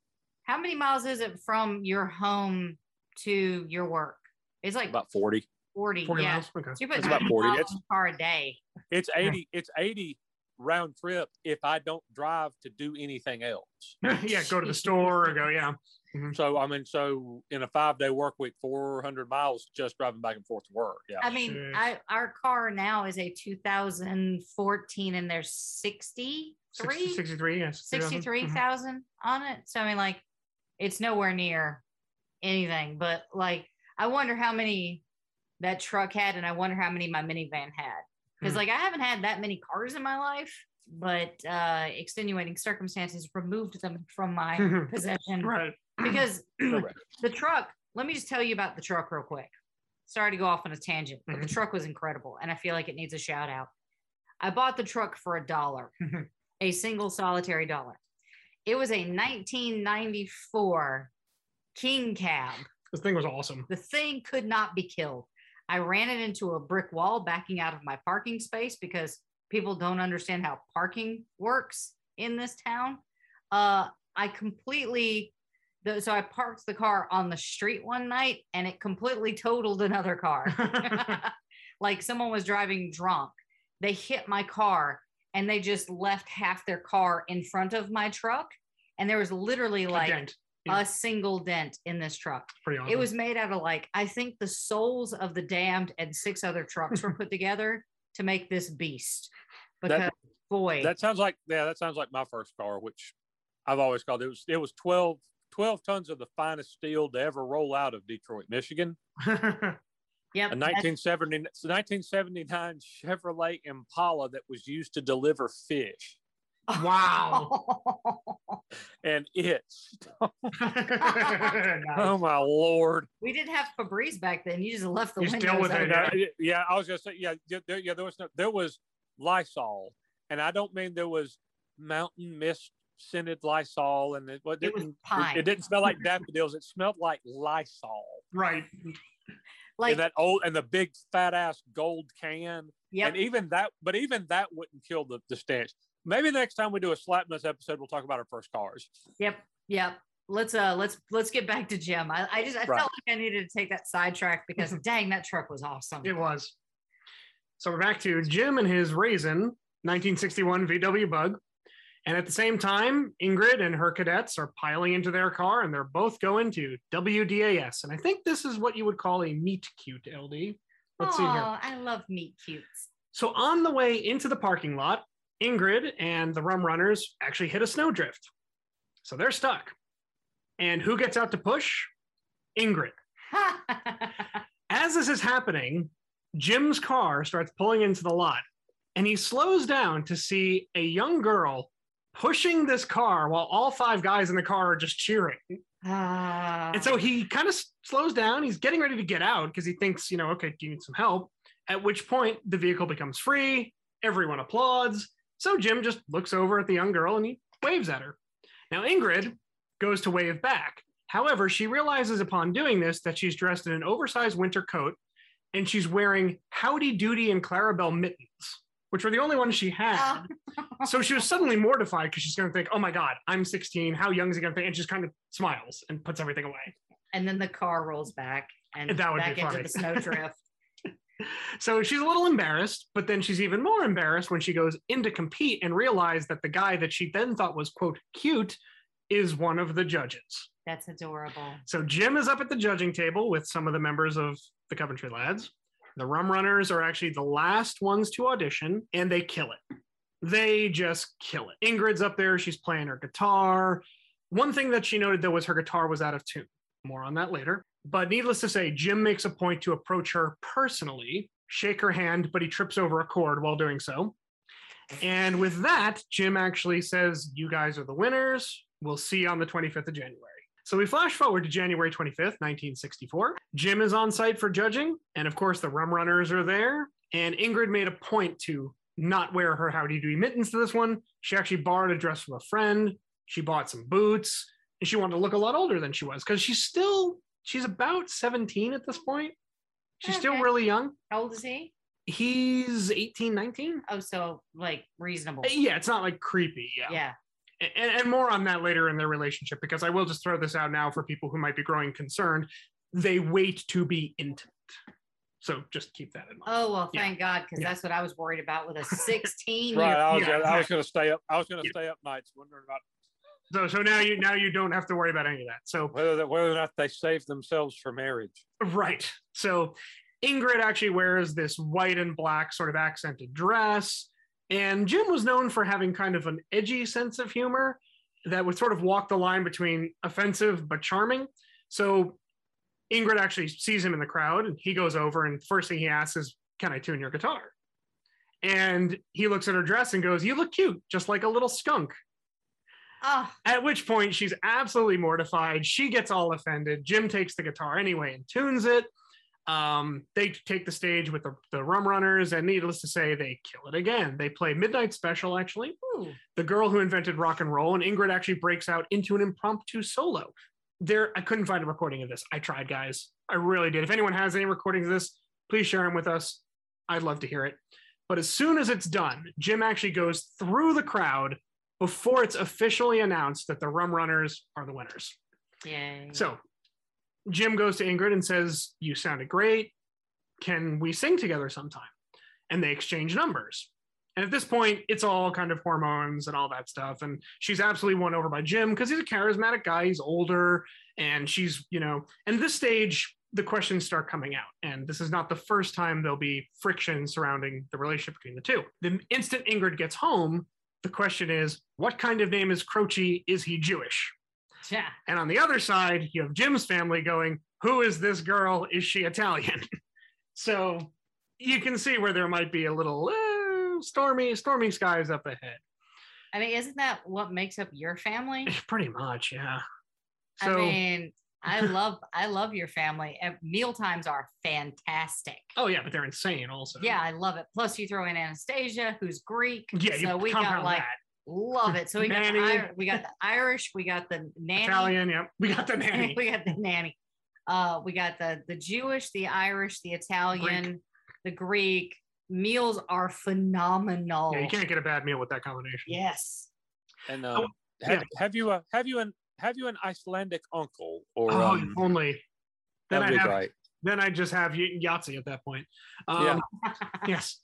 How many miles is it from your home to your work? It's like About 40. 40. 40 yeah. miles? Okay. So you put It's about 40. It's- on a car a day. It's 80 it's 80 round trip if I don't drive to do anything else. (laughs) yeah, go to the store or go, yeah. Mm-hmm. So I mean, so in a five day work week, four hundred miles just driving back and forth to work. Yeah, I mean, I, our car now is a 2014 and there's 63, 60, 63, yes. 2000. 63,000 mm-hmm. on it. So I mean, like, it's nowhere near anything. But like, I wonder how many that truck had, and I wonder how many my minivan had. Because Hmm. like, I haven't had that many cars in my life, but uh extenuating circumstances removed them from my (laughs) possession. Right. Because (clears throat) (clears throat) the truck, let me just tell you about the truck real quick. Sorry to go off on a tangent, but the Mhm. truck was incredible. And I feel like it needs a shout out. I bought the truck for a dollar, Mhm. a single solitary dollar. It was a 1994 King Cab. This thing was awesome. The thing could not be killed. I ran it into a brick wall backing out of my parking space because people don't understand how parking works in this town. Uh, I completely, the, so I parked the car on the street one night and it completely totaled another car. (laughs) (laughs) like someone was driving drunk. They hit my car and they just left half their car in front of my truck. And there was literally like. Yeah. a single dent in this truck. Awesome. It was made out of like I think the souls of the damned and six other trucks were (laughs) put together to make this beast. Because That- boy, That sounds like yeah, that sounds like my first car, which I've always called it was it was 12, 12 tons of the finest steel to ever roll out of Detroit, Michigan. (laughs) yep, A 1970, 1979 Chevrolet Impala that was used to deliver fish, wow. (laughs) and it. (laughs) Oh, nice. Oh my lord! we didn't have Febreze back then. You just left the You windows still with it, open. yeah. Yeah, yeah, I was gonna say yeah, yeah, there, yeah. There was no, there was Lysol, and I don't mean there was mountain mist scented Lysol, and it, well, It was didn't- pine. It, didn't smell like (laughs) daffodils. It smelled like Lysol. right. Like, in that old and the big fat ass gold can. Yeah. And even that, but even that wouldn't kill the, the stench. Maybe the next time we do a slapness episode, we'll talk about our first cars. Yep. Yep. Let's uh let's let's get back to Jim. I, I just I Right. felt like I needed to take that sidetrack because (laughs) dang, that truck was awesome. It was. So we're back to Jim and his Raisin 1961 VW Bug. And at the same time, Ingrid and her cadets are piling into their car and they're both going to WDAS. And I think this is what you would call a meet cute, LD. Let's see here. I love meat cutes. So on the way into the parking lot, Ingrid and the rum runners actually hit a snowdrift. So they're stuck. And who gets out to push? Ingrid. (laughs) As this is happening, Jim's car starts pulling into the lot and he slows down to see a young girl pushing this car while all five guys in the car are just cheering. Ah. And so he kind of slows down. He's getting ready to get out because he thinks, you know, okay, do you need some help? At which point the vehicle becomes free. Everyone applauds. So Jim just looks over at the young girl and he waves at her. Now Ingrid goes to wave back. However, she realizes upon doing this that she's dressed in an oversized winter coat and she's wearing Howdy Doody and Clarabelle mittens, which were the only ones she had. Ah. so she was suddenly mortified because she's going to think, oh my God, I'm 16. How young is he going to think? And she just kind of smiles and puts everything away. and then the car rolls back and That would back be into funny. the snowdrift. So she's a little embarrassed, but then she's even more embarrassed when she goes in to compete and realize that the guy that she then thought was, quote, cute is one of the judges. That's adorable. So Jim is up at the judging table with some of the members of the Coventry Lads. The Rum Runners are actually the last ones to audition, and they kill it. They just kill it. Ingrid's up there, she's playing her guitar. One thing that she noted though was her guitar was out of tune. More on that later. But needless to say, Jim makes a point to approach her personally, shake her hand, but he trips over a cord while doing so. And with that, Jim actually says, You guys are the winners. We'll see you on the 25th of January. So we flash forward to January 25th, 1964. Jim is on site for judging. And of course, the rum runners are there. And Ingrid made a point to not wear her Howdy Doody mittens to this one. She actually borrowed a dress from a friend. She bought some boots and she wanted to look a lot older than she was because she's still, she's about 17 at this point. She's still really young. How old is he? He's 18, 19. Oh, so like reasonable. Uh, yeah, it's not like creepy. Yeah. Yeah. and, and more on that later in their relationship because I will just throw this out now for people who might be growing concerned. They wait to be intimate. So just keep that in mind. Oh well, Yeah. thank God, because Yeah. that's what I was worried about with a (laughs) 16 Right. I was, yeah, gonna, I was going to stay up. I was going to Yeah. stay up nights wondering about So so now you now you don't have to worry about any of that. So whether that, whether or not they saved themselves for marriage. right. So Ingrid actually wears this white and black sort of accented dress. And Jim was known for having kind of an edgy sense of humor that would sort of walk the line between offensive but charming. So Ingrid actually sees him in the crowd and he goes over and first thing he asks is, Can I tune your guitar? And he looks at her dress and goes, You look cute, just like a little skunk. Oh, At which point she's absolutely mortified. She gets all offended. Jim takes the guitar anyway and tunes it. Um, they take the stage with the, the rum runners, and needless to say, they kill it again. They play Midnight Special, actually, ooh. the girl who invented rock and roll, and Ingrid actually breaks out into an impromptu solo. There, I couldn't find a recording of this. I tried, guys. I really did. If anyone has any recordings of this, please share them with us. I'd love to hear it. But as soon as it's done, Jim actually goes through the crowd before it's officially announced that the Rum Runners are the winners. Yay. So Jim goes to Ingrid and says, You sounded great. Can we sing together sometime? And they exchange numbers. And at this point, it's all kind of hormones and all that stuff. And she's absolutely won over by Jim because he's a charismatic guy. He's older and she's, you know, and this stage, the questions start coming out. And this is not the first time there'll be friction surrounding the relationship between the two. The instant Ingrid gets home, the question is, what kind of name is Croce? Is he Jewish? yeah. And on the other side, you have Jim's family going, Who is this girl? Is she Italian? (laughs) so you can see where there might be a little uh, stormy, stormy skies up ahead. I mean, isn't that what makes up your family? (laughs) Pretty much, yeah. I mean, I love I love your family. And meal times are fantastic. oh yeah, but they're insane also. Yeah, I love it. Plus, you throw in Anastasia, who's Greek. yeah. You so we got like that. love it. So we got the, we got the Irish, we got the nanny, Italian. Yep, we got the nanny. (laughs) we got the nanny. Uh, we got the the Jewish, the Irish, the Italian, the Greek. Meals are phenomenal. Yeah, you can't get a bad meal with that combination. Yes. And Oh, um, have, yeah. have you a have you an have you an Icelandic uncle or Oh, um, if only. Then that'd I be have great. then I just have Y- Yahtzee at that point. Um, Yeah. (laughs) yes.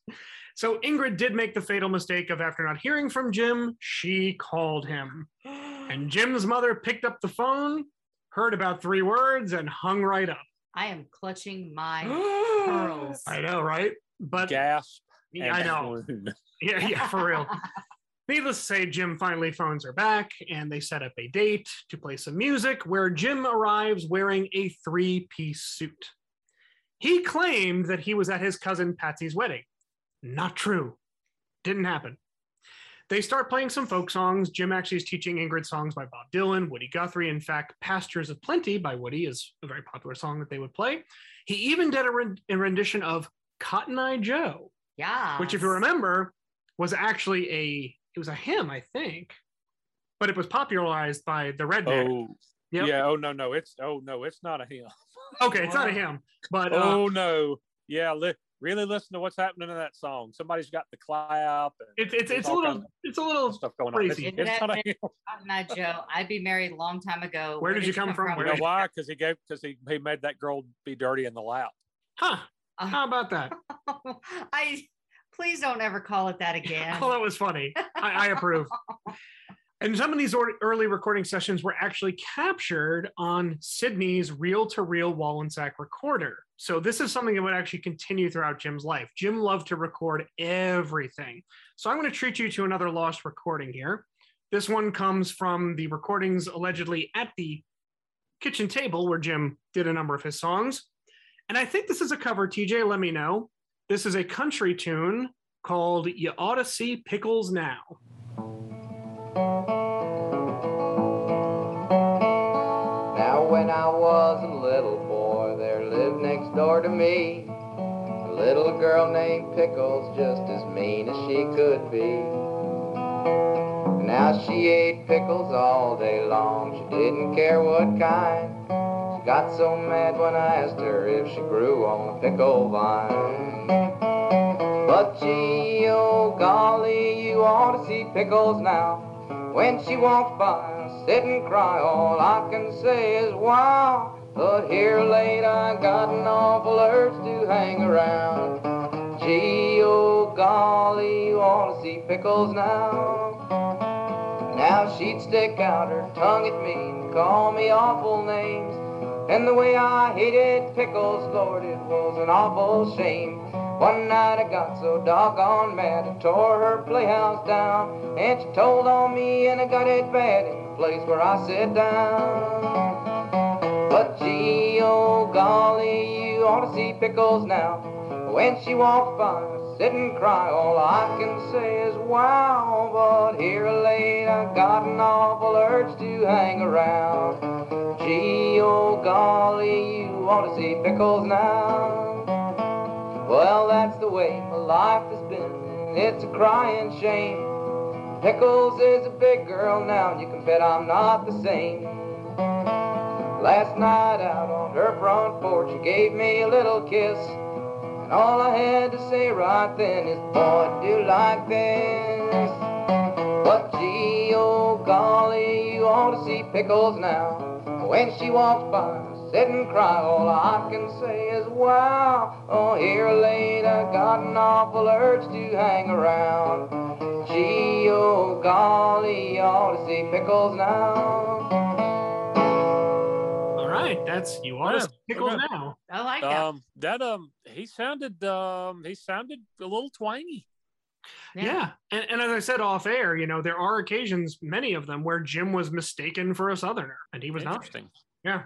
So Ingrid did make the fatal mistake of after not hearing from Jim, she called him. (gasps) And Jim's mother picked up the phone, heard about three words, and hung right up. I am clutching my (gasps) pearls. I know, right? But Gasp! yeah, I know. Yeah, yeah, for real. (laughs) Needless to say, Jim finally phones her back and they set up a date to play some music where Jim arrives wearing a three piece suit. He claimed that he was at his cousin Patsy's wedding. Not true. Didn't happen. They start playing some folk songs. Jim actually is teaching Ingrid songs by Bob Dylan, Woody Guthrie. In fact, Pastures of Plenty by Woody is a very popular song that they would play. He even did a, a rendition of Cotton Eye Joe Yeah. which if you remember was actually a it was a hymn i think but it was popularized by the redneck Oh Yep. yeah. Oh no no it's oh no it's not a him. (laughs) okay it's not a hymn but uh, oh no yeah. Li- really listen to what's happening in that song. Somebody's got the clap. And it's it's it's a little it's a little stuff going on. It's, crazy. it's not a him. Cotton Eye Joe, I'd be married a long time ago. Where did you come from? You know why? Because he gave because he he made that girl be dirty in the lap. huh Uh, how about that (laughs) I please don't ever call it that again. (laughs) oh that was funny. I, I approve. (laughs) And some of these early recording sessions were actually captured on sydney's reel-to-reel Wollensak recorder. So this is something that would actually continue throughout jim's life. Jim loved to record everything. So i'm going to treat you to another lost recording here. This one comes from the recordings allegedly at the kitchen table where jim did a number of his songs. And i think this is a cover. Tj let me know this is a country tune called You Oughta See Pickles Now. Now when I was a little boy, there lived next door to me a little girl named Pickles, just as mean as she could be. Now she ate pickles all day long, she didn't care what kind. Got so mad when I asked her if she grew on a pickle vine. But gee, oh golly, you ought to see Pickles now. When she walks by, sit and cry. All I can say is wow. But here late, I got an awful urge to hang around. Gee, oh golly, you ought to see Pickles now. Now she'd stick out her tongue at me and call me awful names. And the way I hated pickles, Lord, it was an awful shame. One night I got so doggone mad, I tore her playhouse down. And she told on me, and I got it bad in the place where I sit down. But gee, oh golly, you ought to see pickles now. When she walks by, sit and cry. All I can say is wow. But here late, I got an awful urge to hang around. Gee, oh golly, you ought to see pickles now. Well, that's the way my life has been, and it's a crying shame. Pickles is a big girl now, and you can bet I'm not the same. Last night out on her front porch, she gave me a little kiss. And all I had to say right then is, boy, do you like this. But gee, oh golly, you ought to see Pickles now. When she walks by, sit and cry. All I can say is, wow. Oh, here late, I got an awful urge to hang around. Gee, oh golly, you ought to see Pickles now. All right, that's You Ought to Yeah, See Pickles okay. Now. I like that. Um, that um, he sounded um, he sounded a little twangy. Yeah. And, and as I said off air, you know, there are occasions, many of them, where Jim was mistaken for a Southerner and he was not. Interesting. Yeah.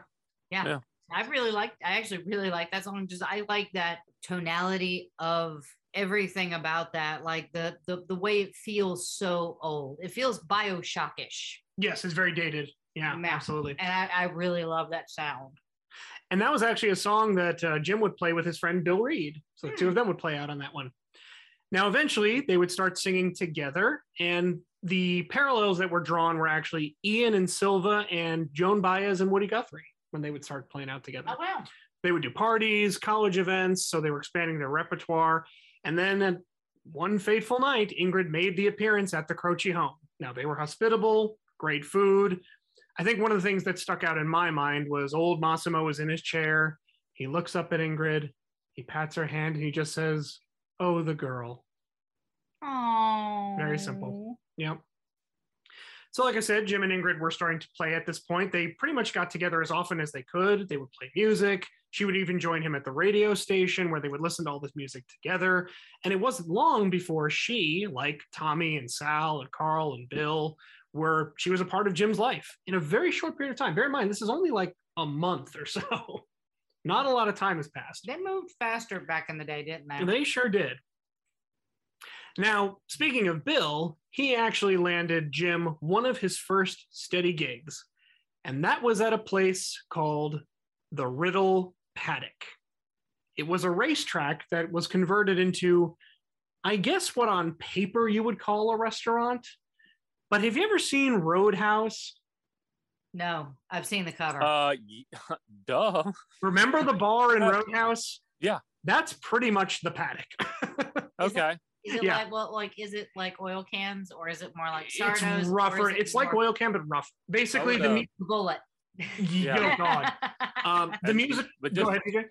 Yeah. Yeah. I really like I actually really like that song. Just I like that tonality of everything about that. Like the the the way it feels so old. It feels Bioshockish. Yes, it's very dated. Yeah, Yeah. absolutely. And I, I really love that sound. And that was actually a song that uh, Jim would play with his friend Bill Reed. So the two Hmm. of them would play out on that one. Now, eventually, they would start singing together, and the parallels that were drawn were actually Ian and Sylvia and Joan Baez and Woody Guthrie. when they would start playing out together. Oh wow. They would do parties, college events, so they were expanding their repertoire. And then at one fateful night, Ingrid made the appearance at the Croce home. Now they were hospitable, great food. I think one of the things that stuck out in my mind was old Massimo was in his chair. He looks up at Ingrid, he pats her hand, and he just says, Oh, the girl. Oh. Very simple. Yep. So, like I said, Jim and Ingrid were starting to play at this point. They pretty much got together as often as they could. They would play music. She would even join him at the radio station where they would listen to all this music together. And it wasn't long before she, like Tommy and Sal and Carl and Bill, were she was a part of Jim's life in a very short period of time. Bear in mind, this is only like a month or so. (laughs) Not a lot of time has passed. They moved faster back in the day, didn't they? They sure did. Now, speaking of Bill, he actually landed Jim one of his first steady gigs, and that was at a place called the Riddle Paddock. It was a racetrack that was converted into, I guess, what on paper you would call a restaurant. But have you ever seen Roadhouse? No, I've seen the cover. Uh, y- (laughs) duh. Remember the bar in (laughs) Roadhouse? yeah. That's pretty much the paddock. (laughs) Okay. is it yeah. like well, like is it like oil cans or is it more like it's Sardos? or rougher. it It's like more oil can, but rough. Basically, would, the uh, mu- bullet? Yeah. oh god. Um, the music. but Go ahead, PJ.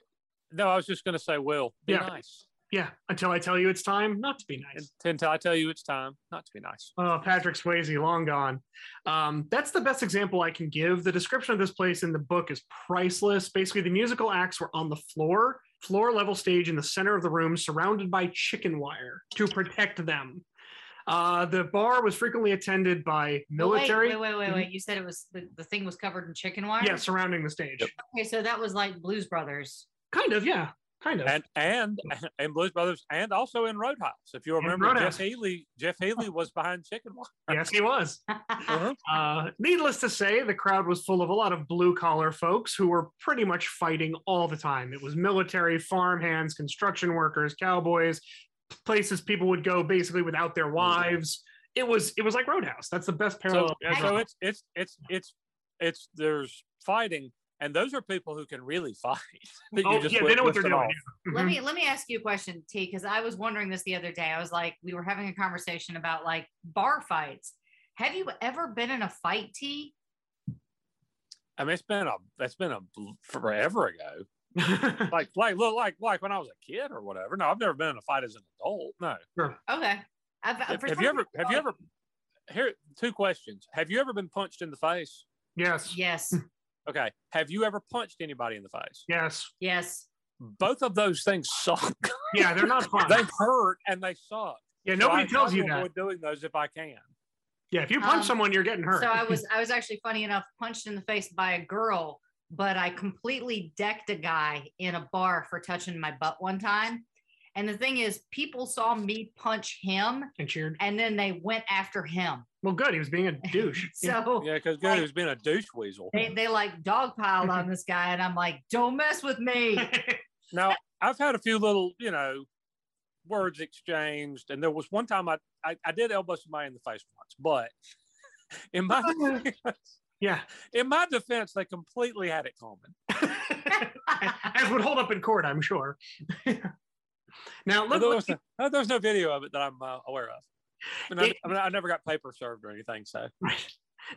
No, I was just going to say, Will, be Yeah. nice. Yeah, until I tell you it's time not to be nice. Until I tell you it's time not to be nice. Oh, Patrick Swayze, long gone. Um, that's the best example I can give. The description of this place in the book is priceless. Basically, the musical acts were on the floor, floor level stage in the center of the room, surrounded by chicken wire to protect them. Uh, the bar was frequently attended by military. Wait, wait, wait, wait, wait. You said it was the, the thing was covered in chicken wire. Yeah, surrounding the stage. Okay, so that was like Blues Brothers. Kind of, yeah, kind of. And and (laughs) and Blues Brothers, and also in Roadhouse. If you remember, Roadhouse. Jeff Healey, Jeff Healey was behind Chicken Wire. (laughs) yes, he was. (laughs) Uh-huh. Uh, needless to say, the crowd was full of a lot of blue collar folks who were pretty much fighting all the time. It was military, farmhands, construction workers, cowboys, places people would go basically without their wives. It was it was like Roadhouse. That's the best parallel. yeah, so it's it's it's it's it's there's fighting, and those are people who can really fight. (laughs) that you oh just yeah, they know what they're doing. let me let me ask you a question, T, because I was wondering this the other day. I was like, we were having a conversation about like bar fights. Have you ever been in a fight, T? I mean, it's been a it's been a forever ago. (laughs) Like like look like like when I was a kid or whatever. No, I've never been in a fight as an adult. No. Okay. I've, Have, for have you ever have you ever here two questions. Have you ever been punched in the face? yes, Yes. (laughs) Okay. Have you ever punched anybody in the face? yes, Yes. Both of those things suck. yeah. They're not (laughs) fun. they hurt and they suck. yeah, nobody I tells you to that. Avoid doing those if I can. Yeah, if you punch Um, someone, you're getting hurt. So I was (laughs) I was actually funny enough punched in the face by a girl, but I completely decked a guy in a bar for touching my butt one time. And the thing is, people saw me punch him, and cheered. and then they went after him. Well, good. He was being a douche. (laughs) Yeah. So Yeah, because good who's been a douche weasel. they, they like dogpiled on this guy, and I'm like, don't mess with me. (laughs) Now, I've had a few little, you know, words exchanged, and there was one time I, I, I did elbow somebody in the face once, but (laughs) in my yeah. in my defense, they completely had it coming. As would hold up in court, I'm sure. now, But look, there, was no, no, there was no video of it that I'm uh, aware of. I, mean, It- I, I, mean, I never got paper served or anything, so (laughs) Right.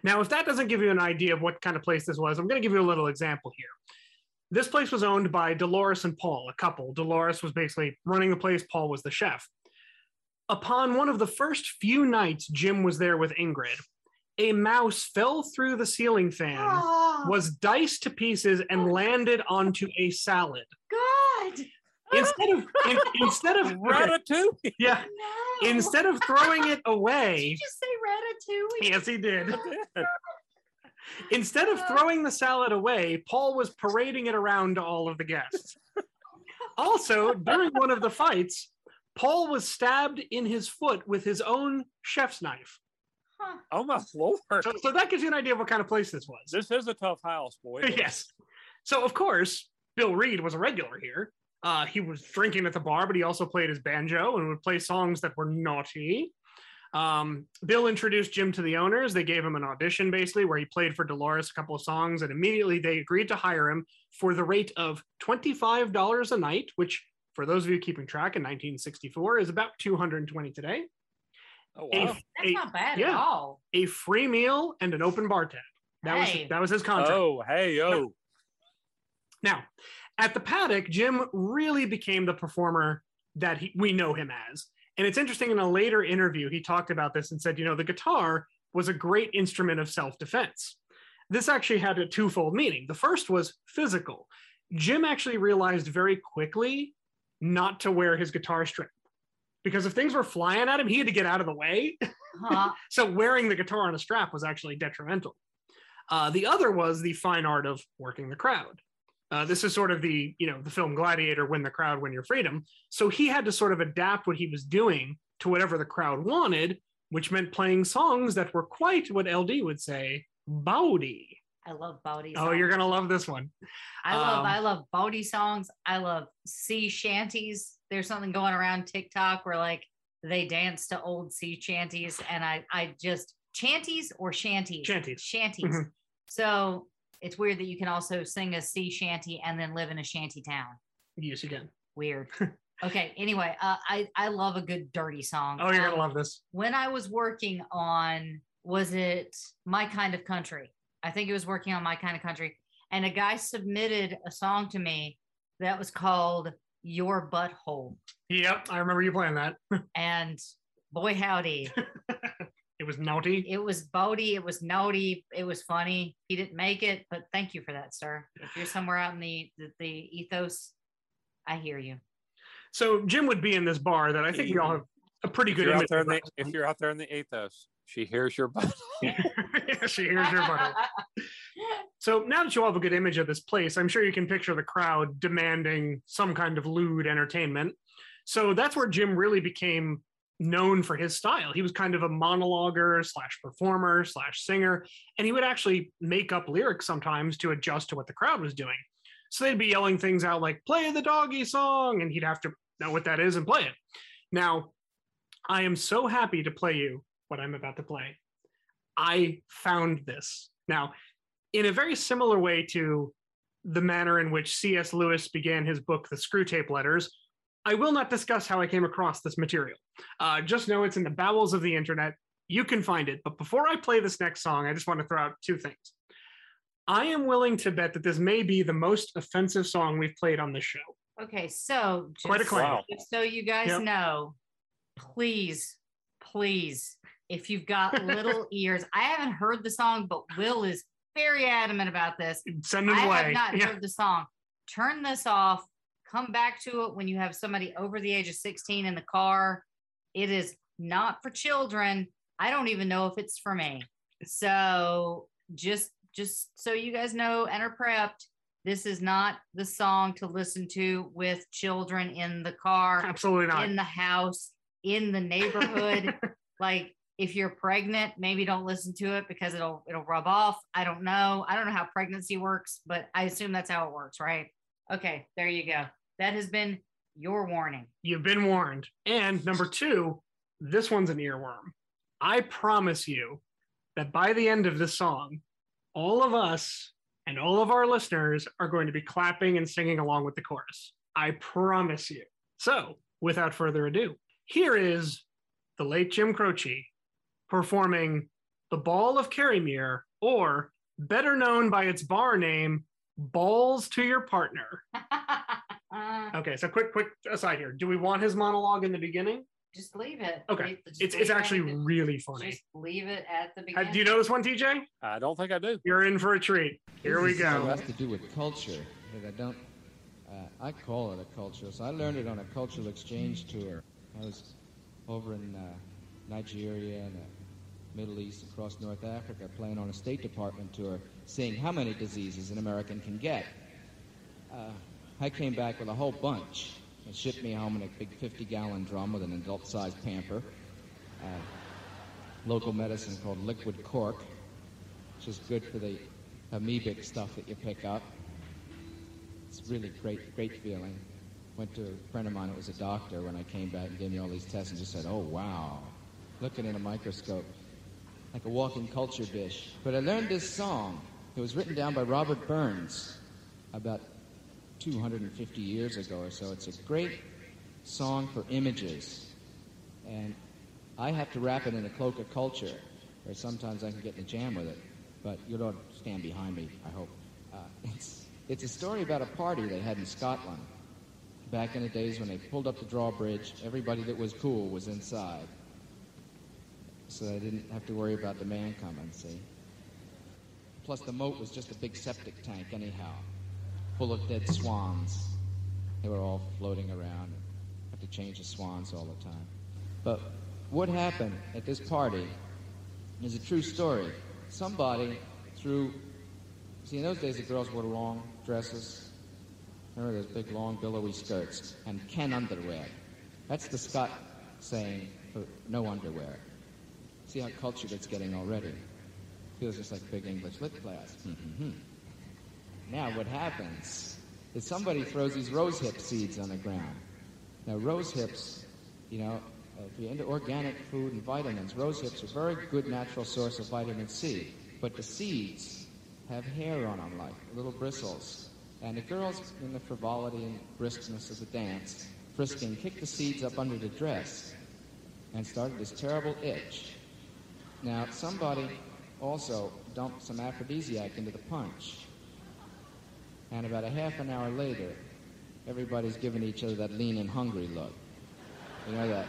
Now, if that doesn't give you an idea of what kind of place this was, I'm going to give you a little example here. This place was owned by Dolores and Paul, a couple. Dolores was basically running the place, Paul was the chef. Upon one of the first few nights Jim was there with Ingrid, a mouse fell through the ceiling fan, oh, was diced to pieces, and landed onto a salad. God. Instead of in- instead of (laughs) ratatouille. (laughs) yeah, No. instead of throwing it away. (laughs) Did away, you just say ratatouille? yes, he did. Instead of throwing the salad away, Paul was parading it around to all of the guests. Also, during one of the fights, Paul was stabbed in his foot with his own chef's knife. Huh. oh my lord, So, so that gives you an idea of what kind of place this was. this is a tough house, boy. yes. So, of course, Bill Reed was a regular here. Uh, he was drinking at the bar, but he also played his banjo and would play songs that were naughty. Um, Bill introduced Jim to the owners. They gave him an audition basically where he played for Dolores a couple of songs, and immediately they agreed to hire him for the rate of $25 a night, which for those of you keeping track in 1964 is about 220 today. Oh A- wow. That's a- not bad yeah. at all. a free meal and an open bar tab. That Hey. was that was his contract. Oh hey yo. Now, at the paddock, Jim really became the performer that he, we know him as. And it's interesting in a later interview, he talked about this and said, you know, the guitar was a great instrument of self defense. This actually had a twofold meaning. The first was physical. Jim actually realized very quickly not to wear his guitar strap because if things were flying at him, he had to get out of the way. Huh. (laughs) so wearing the guitar on a strap was actually detrimental. Uh, the other was the fine art of working the crowd. Uh, this is sort of the you know the film Gladiator, win the crowd, win your freedom. So he had to sort of adapt what he was doing to whatever the crowd wanted, which meant playing songs that were quite what LD would say, bawdy. I love bawdy. Oh, you're gonna love this one. I love um, I love bawdy songs. I love sea shanties. There's something going around TikTok where like they dance to old sea shanties, and I I just chanties or shanties. Shanties. Shanties. Mhm. So it's weird that you can also sing a sea shanty and then live in a shanty town. Yes, again. Weird. (laughs) okay. Anyway, uh, I I love a good dirty song. Oh, you're Um, gonna love this. when I was working on, was it My Kind of Country? I think it was working on My Kind of Country. And a guy submitted a song to me that was called Your Butthole. Yep, I remember you playing that. (laughs) And boy, howdy, (laughs) It was naughty. it was bawdy, it was naughty, it was funny. He didn't make it, but thank you for that, sir. If you're somewhere out in the, the, the ethos, I hear you. So Jim would be in this bar that I think we all have a pretty If good you're, image. there in of. the, if you're out there in the ethos, she hears your butt. (laughs) she hears your butthole. So now that you all have a good image of this place, I'm sure you can picture the crowd demanding some kind of lewd entertainment. So that's where Jim really became known for his style. He was kind of a monologuer slash performer slash singer, and he would actually make up lyrics sometimes to adjust to what the crowd was doing. So they'd be yelling things out like "Play the doggy song," and he'd have to know what that is and play it. Now, I am so happy to play you what I'm about to play. I found this. Now, in a very similar way to the manner in which C.S. Lewis began his book, The Screwtape Letters, I will not discuss how I came across this material. Uh, just know it's in the bowels of the internet. You can find it. But before I play this next song, I just want to throw out two things. I am willing to bet that this may be the most offensive song we've played on this show. Okay, so Quite a claim. Wow. so you guys Yep. know, please, please, if you've got (laughs) little ears, I haven't heard the song, but Will is very adamant about this. Send it I away. have not Yeah. heard the song. Turn this off. Come back to it when you have somebody over the age of 16 in the car. It is not for children. I don't even know if it's for me. So just just so you guys know and are prepped, this is not the song to listen to with children in the car, Absolutely not. in the house, in the neighborhood. (laughs) like if you're pregnant, maybe don't listen to it because it'll it'll rub off. I don't know. I don't know how pregnancy works, but I assume that's how it works, right? Okay, there you go. That has been your warning. You've been warned. And number two, this one's an earworm. I promise you that by the end of this song, all of us and all of our listeners are going to be clapping and singing along with the chorus. I promise you. So, without further ado, here is the late Jim Croce performing The Ball of Kirriemuir, or better known by its bar name, Balls to Your Partner. (laughs) Okay, so quick, quick aside here. Do we want his monologue in the beginning? just leave it. Okay, Leave- just It's leave it's it actually at the- really funny. Just leave it at the Uh, beginning. do you know this one, TJ? I don't think I do. You're in for a treat. Here we This go. has to do with culture that I don't. Uh, I call it a culture. So I learned it on a cultural exchange tour. I was over in uh, Nigeria and the Middle East, across North Africa, playing on a State Department tour, seeing how many diseases an American can get. Uh, I came back with a whole bunch. It shipped me home in a big 50-gallon drum with an adult-sized pamper. Uh, local medicine called liquid cork, which is good for the amoebic stuff that you pick up. It's really great, great feeling. Went to a friend of mine that was a doctor when I came back and gave me all these tests and just said, "Oh wow, looking in a microscope, like a walking culture dish. But I learned this song. It was written down by Robert Burns about 250 years ago or so. It's a great song for images. And I have to wrap it in a cloak of culture, or sometimes I can get in a jam with it. But you don't stand behind me, I hope. Uh, it's, it's a story about a party they had in Scotland back in the days when they pulled up the drawbridge. Everybody that was cool was inside. So they didn't have to worry about the man coming, see? Plus, the moat was just a big septic tank, anyhow, full of dead swans. They were all floating around. Have to change the swans all the time. But what happened at this party is a true story. Somebody threw. See, in those days, the girls wore long dresses. Remember those big, long, billowy skirts and Ken underwear. That's the Scott saying for no underwear. See how cultured it's getting already. Feels just like big English lit class. Mm-hmm. Now, what happens is somebody throws these rose hip seeds on the ground. Now, rose hips, you know, if you're into organic food and vitamins, rose hips are a very good natural source of vitamin C. But the seeds have hair on them, like little bristles. And the girls, in the frivolity and briskness of the dance, frisking, kicked the seeds up under the dress and started this terrible itch. Now, somebody also dumped some aphrodisiac into the punch. And about a half an hour later, everybody's giving each other that lean and hungry look. You know, that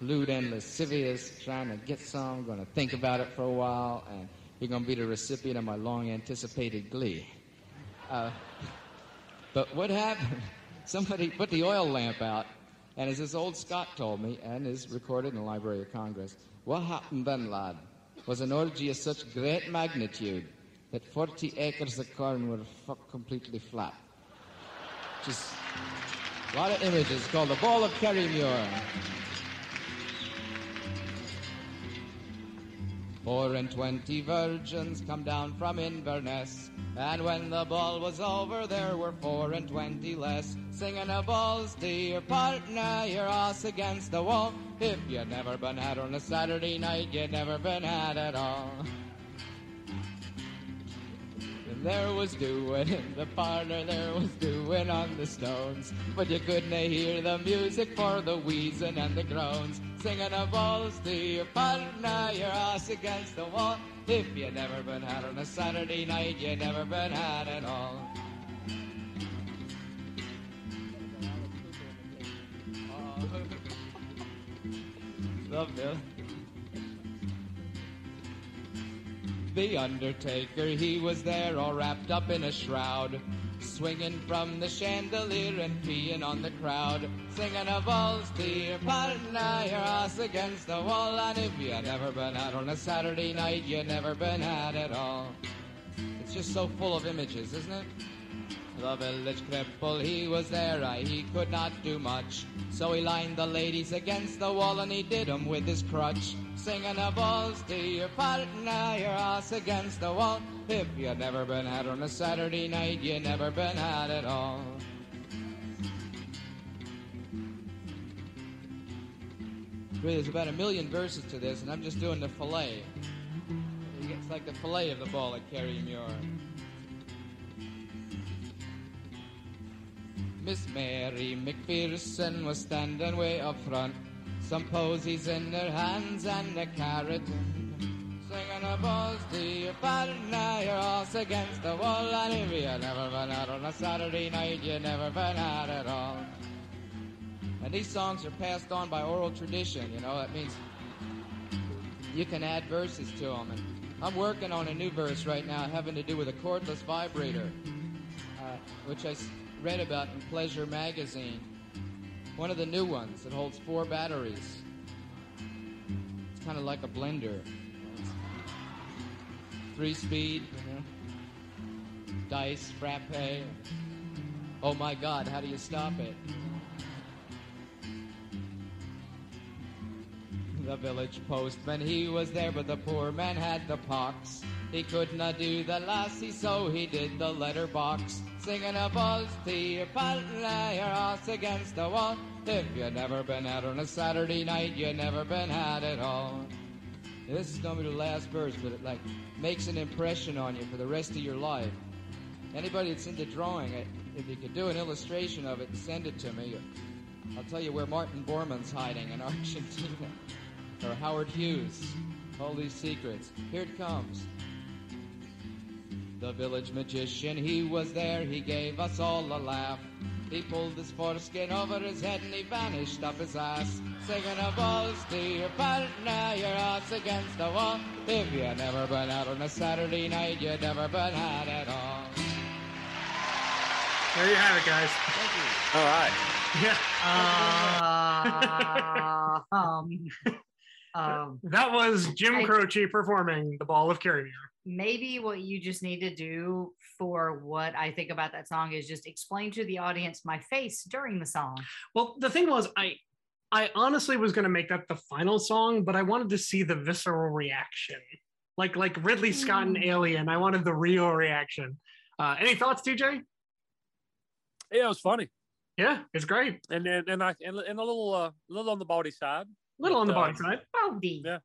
lewd and lascivious, trying to get some, going to think about it for a while, and you're going to be the recipient of my long anticipated glee. Uh, but what happened? (laughs) Somebody put the oil lamp out, and as this old Scot told me, and is recorded in the Library of Congress, what happened then, lad, was an orgy of such great magnitude that 40 acres of corn were completely flat. Just a lot of images called the Ball of Kirriemuir. Four and twenty virgins come down from Inverness, and when the ball was over, there were four and twenty less, singing a balls to your partner, your ass against the wall. If you'd never been had on a Saturday night, you'd never been had at all. There was doing in (laughs) the parlor, there was doing on the stones. But you couldn't hear the music for the wheezing and the groans. Singing a balls to your partner, your ass against the wall. If you never been had on a Saturday night, you never been had at all. (laughs) Love Bill. The Undertaker, he was there all wrapped up in a shroud, swinging from the chandelier and peeing on the crowd, singing a balls to your partner, your ass against the wall. And if you've never been out on a Saturday night, you've never been out at all. It's just so full of images, isn't it? The village cripple, he was there, aye, he could not do much. So he lined the ladies against the wall and he did 'em with his crutch. Singing a balls to your partner, your ass against the wall. If you'd never been had on a Saturday night, you'd never been had at all. Really, there's about a million verses to this, and I'm just doing the fillet. It's like the fillet of the ball at Kirriemuir. Miss Mary McPherson was standing way up front, some posies in her hands and a carrot. Singing a balls to your partner, your ass against the wall, and if you never been out on a Saturday night, you never been out at all. And these songs are passed on by oral tradition, you know, that means you can add verses to them. And I'm working on a new verse right now having to do with a cordless vibrator, uh, which I read about in Pleasure magazine. One of the new ones that holds four batteries. It's kind of like a blender. Three speed, you know. Dice, frappe. Oh my God, how do you stop it? The village postman, he was there, but the poor man had the pox. He could not do the lassie, so he did the letterbox. Singing a balls to your partner, your ass against the wall. If you've never been out on a Saturday night, you've never been had at all. This is gonna be the last verse, but it like makes an impression on you for the rest of your life. Anybody that's into drawing if you could do an illustration of it, send it to me. I'll tell you where Martin Bormann's hiding in (laughs) Argentina, or Howard Hughes. All these secrets. Here it comes. The village magician, he was there, he gave us all a laugh. He pulled his foreskin over his head and he vanished up his ass. Singing a balls to your partner, your ass against the wall. If you never been out on a Saturday night, you never been had at all. There you have it, guys. Thank you. All right. Yeah. Uh, (laughs) um, (laughs) um, That was Jim I- Croce performing The Ball of Caribbean. Maybe what you just need to do for what I think about that song is just explain to the audience my face during the song. Well, the thing was, I I honestly was going to make that the final song, but I wanted to see the visceral reaction, like like Ridley Scott and Mm. Alien. I wanted the real reaction. Uh, any thoughts, TJ? Yeah, it was funny, Yeah, it's great. and then and I and, and a little uh, a little on the body side. Little on the But, body uh, side. bawdy. Yeah.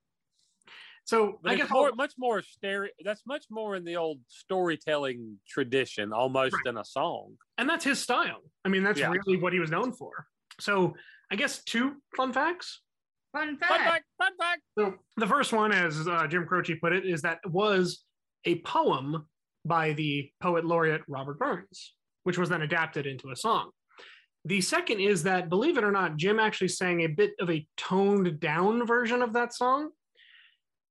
So But I it's guess more, I'll- much more stereo. That's much more in the old storytelling tradition, almost Right. in a song. and that's his style. I mean, that's Yeah. really what he was known for. So I guess two fun facts. Fun Fun fact. fact, fun fact. So the first one, as uh, Jim Croce put it, is that it was a poem by the poet laureate Robert Burns, which was then adapted into a song. The second is that, believe it or not, Jim actually sang a bit of a toned down version of that song.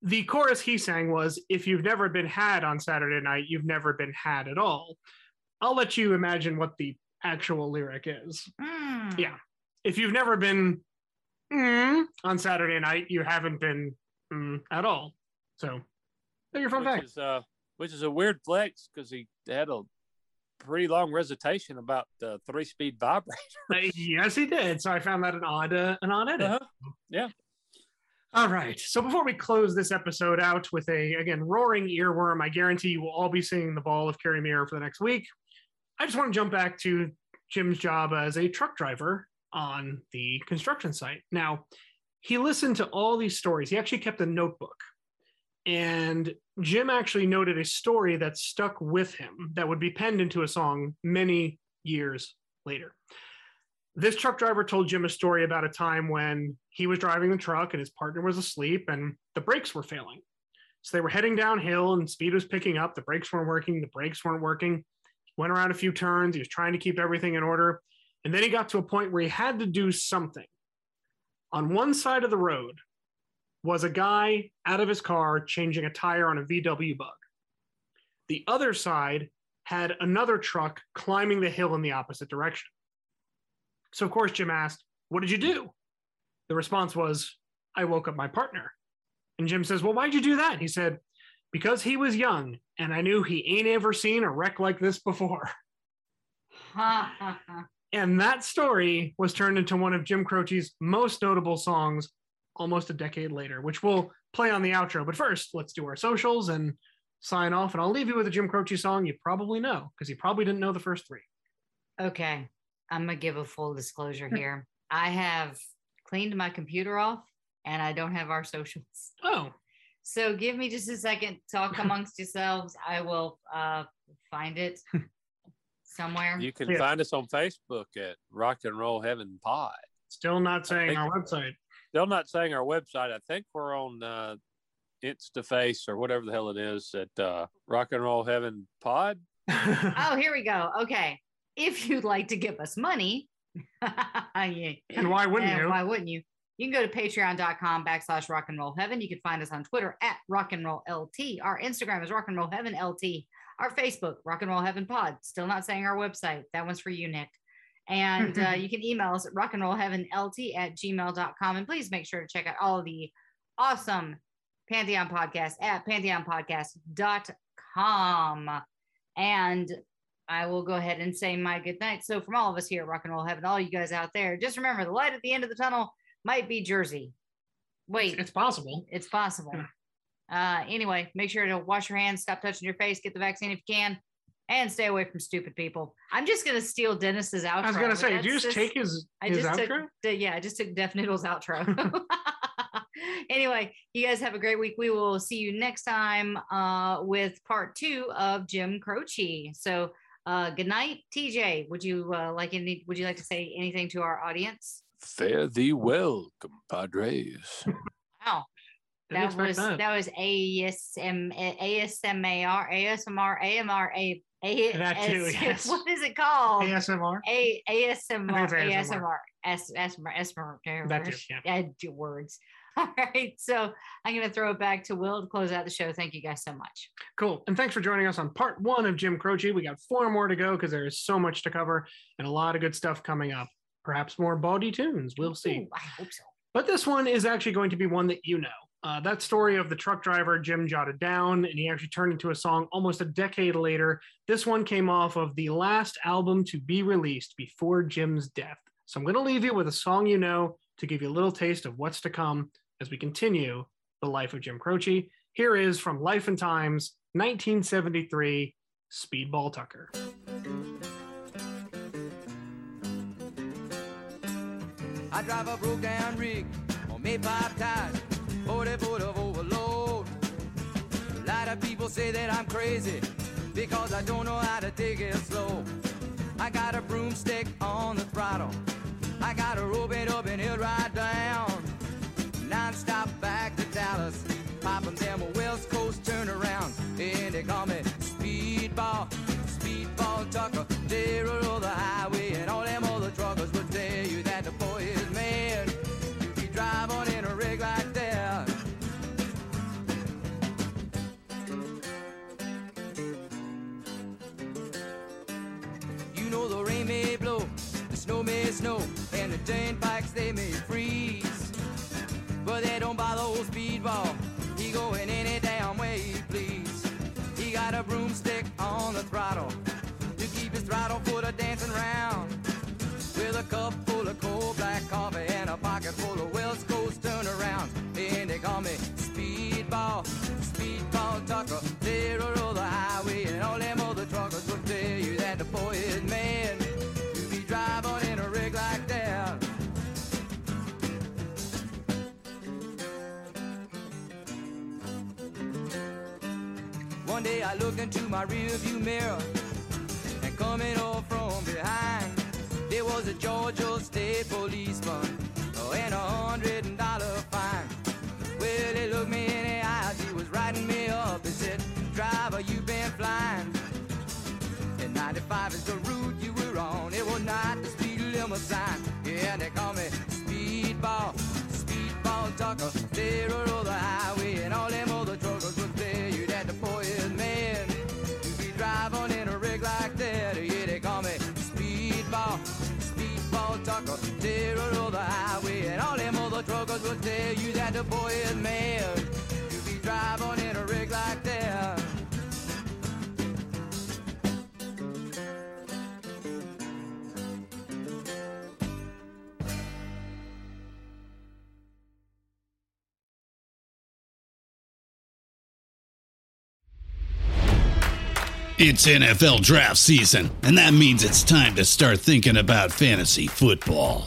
The chorus he sang was, If you've never been had on Saturday night, you've never been had at all. I'll let you imagine what the actual lyric is. Mm. Yeah. If you've never been mm, on Saturday night, you haven't been mm, at all. So, there your fun which fact. is uh, which is a weird flex because he had a pretty long recitation about the three-speed vibrator. Uh, yes, he did. So I found that an odd, uh, an odd edit. Uh-huh. All right. So before we close this episode out with a again roaring earworm, I guarantee you will all be seeing the ball of Kirriemuir for the next week. I just want to jump back to Jim's job as a truck driver on the construction site. Now, he listened to all these stories. He actually kept a notebook. And Jim actually noted a story that stuck with him that would be penned into a song many years later. This truck driver told Jim a story about a time when he was driving the truck and his partner was asleep and the brakes were failing. So they were heading downhill and speed was picking up. The brakes weren't working. The brakes weren't working. Went around a few turns. He was trying to keep everything in order. And then he got to a point where he had to do something. On one side of the road was a guy out of his car changing a tire on a VW bug. The other side had another truck climbing the hill in the opposite direction. So, of course, Jim asked, What did you do? The response was, I woke up my partner. And Jim says, Well, why'd you do that? He said, Because he was young and I knew he ain't ever seen a wreck like this before. (laughs) (laughs) And that story was turned into one of Jim Croce's most notable songs almost a decade later, which we'll play on the outro. But first, let's do our socials and sign off. And I'll leave you with a Jim Croce song you probably know because you probably didn't know the first three. Okay. I'm going to give a full disclosure here. I have cleaned my computer off and I don't have our socials. Oh, So give me just a second. Talk amongst yourselves. I will uh, find it (laughs) somewhere. You can Yeah. find us on Facebook at Rock and Roll Heaven Pod. still not saying our website. Still not saying our website. I think we're on uh, InstaFace or whatever the hell it is at uh, Rock and Roll Heaven Pod. (laughs) oh, here we go. Okay. If you'd like to give us money, (laughs) yeah. and why wouldn't And you? Why wouldn't you? You can go to patreon.com backslash rock and roll heaven. You can find us on Twitter at rock and roll LT. Our Instagram is rock and roll heaven LT. Our Facebook, rock and roll heaven pod. Still not saying our website. That one's for you, Nick. And uh, (laughs) you can email us at rock and roll heaven LT at gmail.com. And please make sure to check out all the awesome Pantheon podcasts at pantheonpodcast.com. And I will go ahead and say my good night. So, from all of us here at Rock and Roll Heaven, all you guys out there, just remember the light at the end of the tunnel might be Jersey. Wait, It's possible. it's possible. Uh, anyway, make sure to wash your hands, stop touching your face, get the vaccine if you can. and stay away from stupid people. I'm just gonna steal Dennis's outro. I was gonna say, did you just just- take his I his just outro? took yeah, I just took Def Noodle's outro. (laughs) anyway, you guys have a great week. We will see you next time uh, with part two of Jim Croce. So uh, good night, TJ. Would you uh, like any? Would you like to say anything to our audience? Fare thee well, compadres. Wow. That expect was that. that was ASM ASMAR ASMR AMR A A That too, S- yes. what is it called? ASMR. A ASMR it's ASMR. ASMR S ASMR ASMR That too, yeah. I words. (laughs) All right, so I'm gonna throw it back to Will to close out the show. Thank you guys so much. Cool. And thanks for joining us on part one of Jim Croce. We got four more to go because there is so much to cover and a lot of good stuff coming up. Perhaps more bawdy tunes. We'll see. Ooh, I hope so. But this one is actually going to be one that you know. Uh, that story of the truck driver Jim jotted down, and he actually turned into a song almost a decade later. This one came off of the last album to be released before Jim's death. So I'm going to leave you with a song you know to give you a little taste of what's to come as we continue the life of Jim Croce. Here is from Life and Times, 1973, Speedball Tucker. I drive a broke down rig on made pipe tires, 40 foot of overload. A lot of people say that I'm crazy because I don't know how to take it slow. I got a broomstick on the throttle. I got a rope it up and he'll ride down. Non-stop back to Dallas, popping them a West Coast turnarounds. And they call me Speedball, Speedball Tucker, terror of the highway. And all them other truckers will tell you that the boy is mad. You be driving in a rig like that. You know the rain may blow, the snow may snow, and the turnpikes they may freeze. But they don't bother old speedball. He going any damn way he please. He got a broomstick on the throttle to keep his throttle foot a dancing round. With a cup full of cold black coffee and a I looked into my rearview mirror and coming up from behind, there was a Georgia State policeman oh, and a hundred dollar fine. Well, he looked me in the eyes, he was writing me up. He said, "Driver, you've been flying." And 95 is the route you were on. It was not the speed limit sign. Yeah, they call me Speedball, Speedball Tucker, terror tell you that the boy is mad. You be driving in a rig like that. It's NFL draft season, and that means it's time to start thinking about fantasy football.